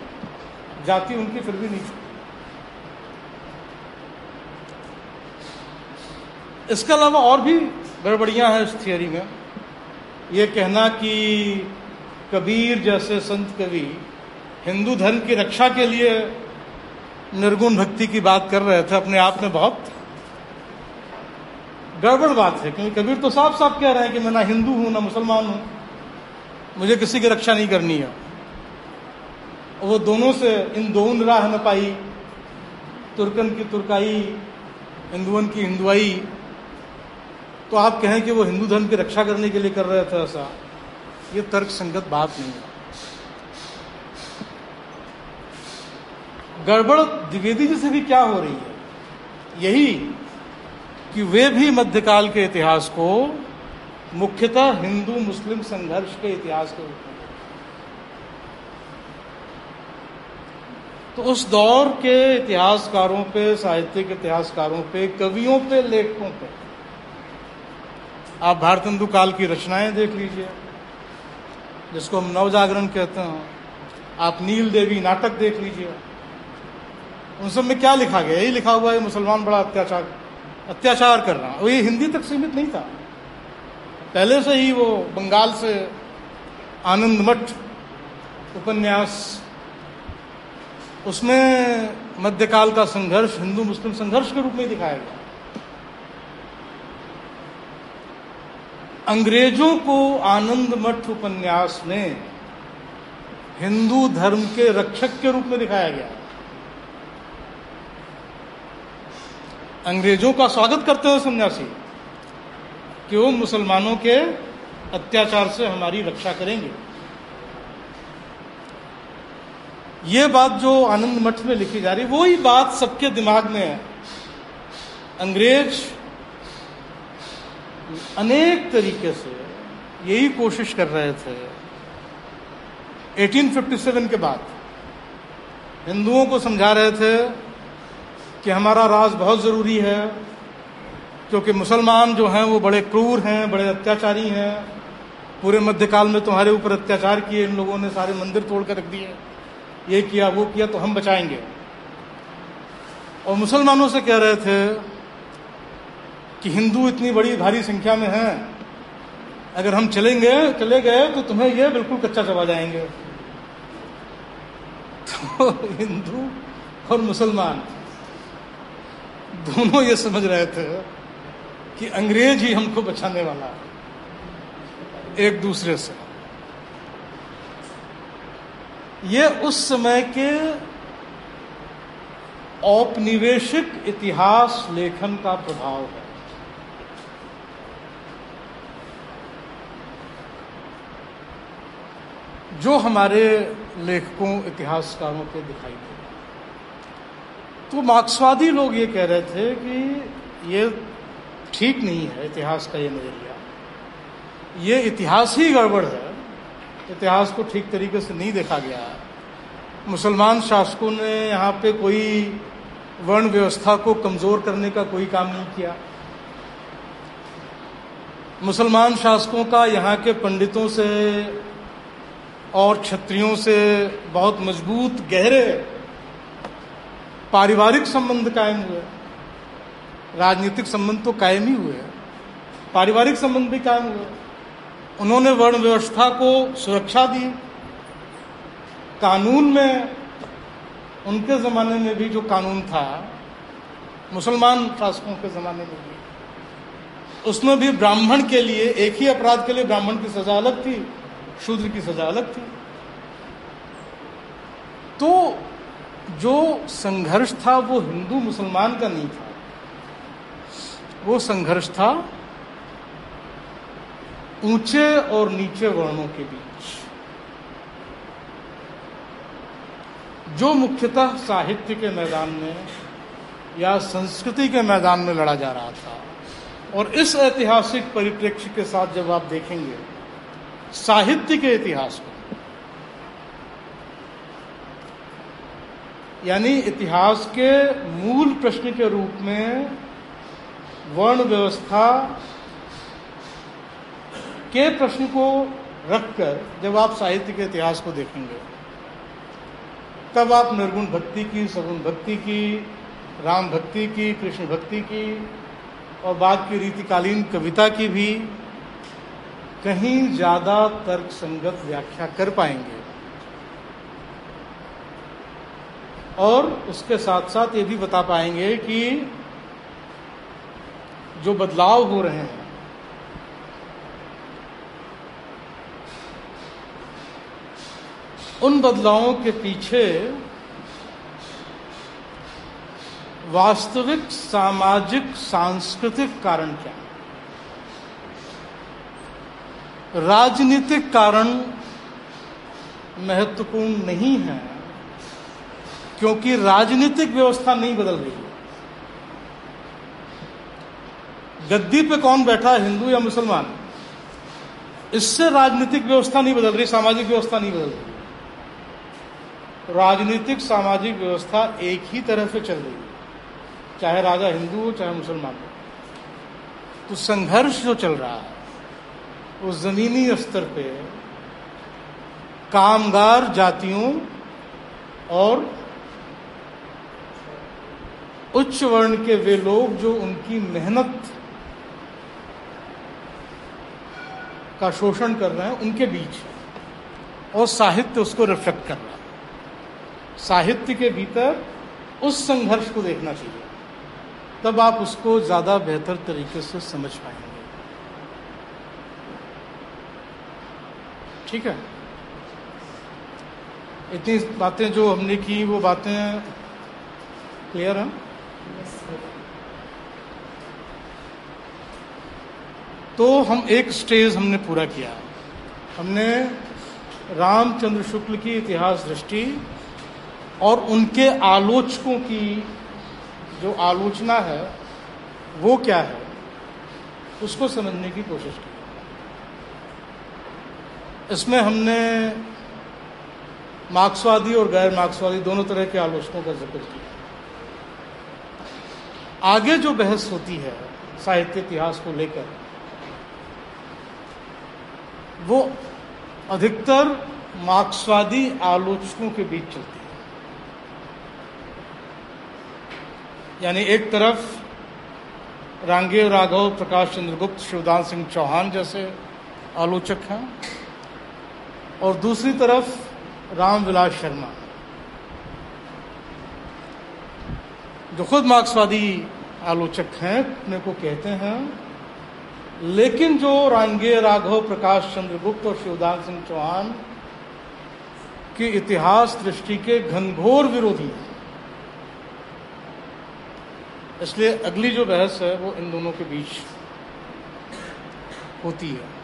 जाति उनकी फिर भी नहीं इसके अलावा और भी गड़बड़ियाँ हैं इस थियोरी में। ये कहना कि कबीर जैसे संत कवि हिंदू धर्म की रक्षा के लिए निर्गुण भक्ति की बात कर रहे थे, अपने आप में बहुत गड़बड़ बात है। क्योंकि कबीर तो साफ़ साफ़ कह रहे हैं कि मैं ना हिंदू हूँ, ना मुसलमान हूँ, मुझे किसी की रक्षा नहीं करनी है। वो दोनों से, इन दोनों राह न पाई, तुर्कन की तुर्काई हिंदुअन की हिंदुआई तो आप कहें कि वो हिंदू धर्म की रक्षा करने के लिए कर रहे थे ऐसा? ये तर्क संगत बात नहीं है। गड़बड़ द्विवेदी जी से भी क्या हो रही है? यही कि वे भी मध्यकाल के इतिहास को मुख्यतः हिंदू मुस्लिम संघर्ष के इतिहास के रूप में तो उस दौर के इतिहासकारों पे, साहित्यिक इतिहासकारों पे, कवियों पे, लेखकों पे आप भारतेंदु काल की रचनाएँ देख लीजिए, जिसको हम नवजागरण कहते हैं। आप नील देवी नाटक देख लीजिए। उन सब में क्या लिखा गया? यही लिखा हुआ है, मुसलमान बड़ा अत्याचार अत्याचार कर रहा वो ये हिंदी तक सीमित नहीं था। पहले से ही वो बंगाल से आनंद मठ, उपन्यास, उसमें मध्यकाल का संघर्ष हिंदू मुस्लिम संघर्ष के रूप में दिखाया गया। अंग्रेज़ों को आनंद मठ उपन्यास में हिंदू धर्म के रक्षक के रूप में दिखाया गया। अंग्रेज़ों का स्वागत करते हैं सन्यासी, कि वो मुसलमानों के अत्याचार से हमारी रक्षा करेंगे। ये बात जो आनंद मठ में लिखी जा रही, वही बात सबके दिमाग में है। अंग्रेज़ अनेक तरीके से यही कोशिश कर रहे थे। 1857 के बाद हिंदुओं को समझा रहे थे कि हमारा राज बहुत ज़रूरी है, क्योंकि मुसलमान जो हैं वो बड़े क्रूर हैं, बड़े अत्याचारी हैं। पूरे मध्यकाल में तुम्हारे ऊपर अत्याचार किए, इन लोगों ने सारे मंदिर तोड़ कर रख दिए। ये किया, वो किया तो हम बचाएँगे। और मुसलमानों से कह रहे थे कि हिंदू इतनी बड़ी भारी संख्या में हैं। अगर हम चलेंगे, चले गए तो तुम्हें ये बिल्कुल कच्चा चबा जाएँगे। तो हिंदू और मुसलमान दोनों ये समझ रहे थे कि अंग्रेज़ ही हमको बचाने वाला है, एक दूसरे से। ये उस समय के औपनिवेशिक इतिहास लेखन का प्रभाव है। जो हमारे लेखकों, इतिहासकारों के दिखाई दे तो मार्क्सवादी लोग ये कह रहे थे कि ये ठीक नहीं है, इतिहास का ये नज़रिया। ये इतिहास ही गड़बड़ है। इतिहास को ठीक तरीके से नहीं देखा गया। है मुसलमान शासकों ने यहाँ पे कोई वर्ण व्यवस्था को कमज़ोर करने का कोई काम नहीं किया। मुसलमान शासकों का यहाँ के पंडितों से और क्षत्रियों से बहुत मज़बूत, गहरे, पारिवारिक संबंध कायम हुए। राजनीतिक संबंध तो कायम ही हुए पारिवारिक संबंध भी कायम हुए। उन्होंने वर्ण व्यवस्था को सुरक्षा दी। कानून में, उनके ज़माने में भी जो कानून था, मुसलमान शासकों के ज़माने में भी, उसमें भी ब्राह्मण के लिए, एक ही अपराध के लिए ब्राह्मण की सजा अलग थी। शूद्र की सजा अलग थी। तो जो संघर्ष था, वो हिंदू मुसलमान का नहीं था। वो संघर्ष था ऊँचे और नीचे वर्णों के बीच। जो मुख्यतः साहित्य के मैदान में या संस्कृति के मैदान में लड़ा जा रहा था। और इस ऐतिहासिक परिप्रेक्ष्य के साथ जब आप देखेंगे साहित्य के इतिहास को। यानी इतिहास के मूल प्रश्न के रूप में वर्ण व्यवस्था के प्रश्न को रखकर जब आप साहित्य के इतिहास को देखेंगे, तब आप निर्गुण भक्ति की, सगुण भक्ति की, राम भक्ति की, कृष्ण भक्ति की और बाद की रीतिकालीन कविता की भी कहीं ज़्यादा तर्क संगत व्याख्या कर पाएँगे। और उसके साथ साथ ये भी बता पाएँगे कि जो बदलाव हो रहे हैं, उन बदलावों के पीछे वास्तविक, सामाजिक, सांस्कृतिक कारण क्या राजनीतिक कारण महत्वपूर्ण नहीं है, क्योंकि राजनीतिक व्यवस्था नहीं बदल रही है। गद्दी पे कौन बैठा है, हिंदू या मुसलमान? इससे राजनीतिक व्यवस्था नहीं बदल रही, सामाजिक व्यवस्था नहीं बदल रही। राजनीतिक, सामाजिक व्यवस्था एक ही तरह से चल रही है, चाहे राजा हिंदू हो, चाहे मुसलमान हो। तो संघर्ष जो चल रहा है वो जमीनी स्तर पे कामगार जातियों और उच्च वर्ण के वे लोग जो उनकी मेहनत का शोषण कर रहे हैं, उनके बीच और साहित्य उसको रिफ्लेक्ट कर रहा है। साहित्य के भीतर उस संघर्ष को देखना चाहिए। तब आप उसको ज़्यादा बेहतर तरीके से समझ पाएँगे। ठीक है? इतनी बातें जो हमने की वो बातें क्लियर हैं? तो हम एक स्टेज हमने पूरा किया। हमने रामचंद्र शुक्ल की इतिहास दृष्टि और उनके आलोचकों की जो आलोचना है वो क्या है उसको समझने की कोशिश की। इसमें हमने मार्क्सवादी और गैर मार्क्सवादी दोनों तरह के आलोचकों का ज़िक्र किया। आगे जो बहस होती है, साहित्य इतिहास को लेकर, वो अधिकतर मार्क्सवादी आलोचकों के बीच चलती है। यानी एक तरफ़ रांगे राघव प्रकाश चंद्रगुप्त, शिवदान सिंह चौहान जैसे आलोचक हैं और दूसरी तरफ़ रामविलास शर्मा, जो खुद मार्क्सवादी आलोचक हैं, अपने को कहते हैं। लेकिन जो रांगे राघव प्रकाश चंद्रगुप्त और शिवदान सिंह चौहान की इतिहास दृष्टि के घनघोर विरोधी हैं। इसलिए अगली जो बहस है, वो इन दोनों के बीच होती है।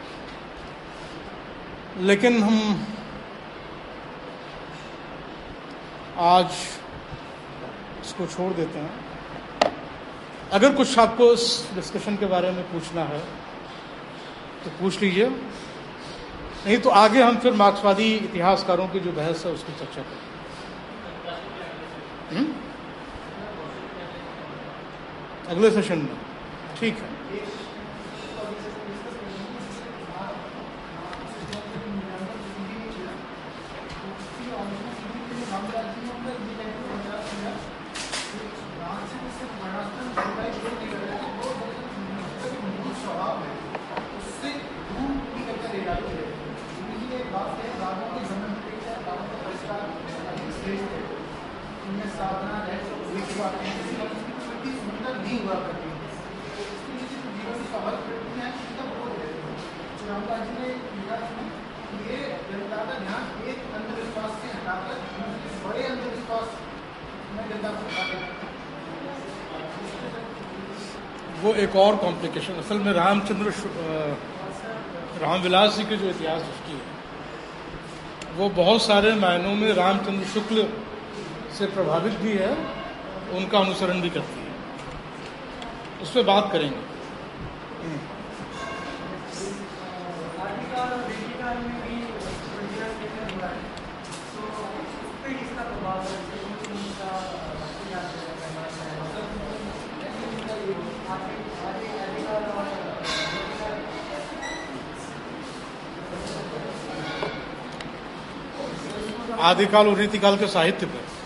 लेकिन हम आज इसको छोड़ देते हैं। अगर कुछ आपको इस डिस्कशन के बारे में पूछना है तो पूछ लीजिए। नहीं तो आगे हम फिर मार्क्सवादी इतिहासकारों की जो बहस है, उसकी चर्चा करें। हम्म? अगले सेशन में। ठीक है। असल में रामचंद्र रामविलास जी के जो इतिहास दृष्टि है, वो बहुत सारे मायनों में रामचंद्र शुक्ल से प्रभावित भी है, उनका अनुसरण भी करती है। उस पर बात करेंगे आदिकाल और वेदिकाल में भी प्रज्ञा लेकर हुआ है तो उस पर इसका प्रभाव है जैसे उच्च नीच का भक्ति याद करना चाहिए आदि आदि आदिकाल और वेदिकाल आदिकाल और रीतिकाल के साहित्य पर।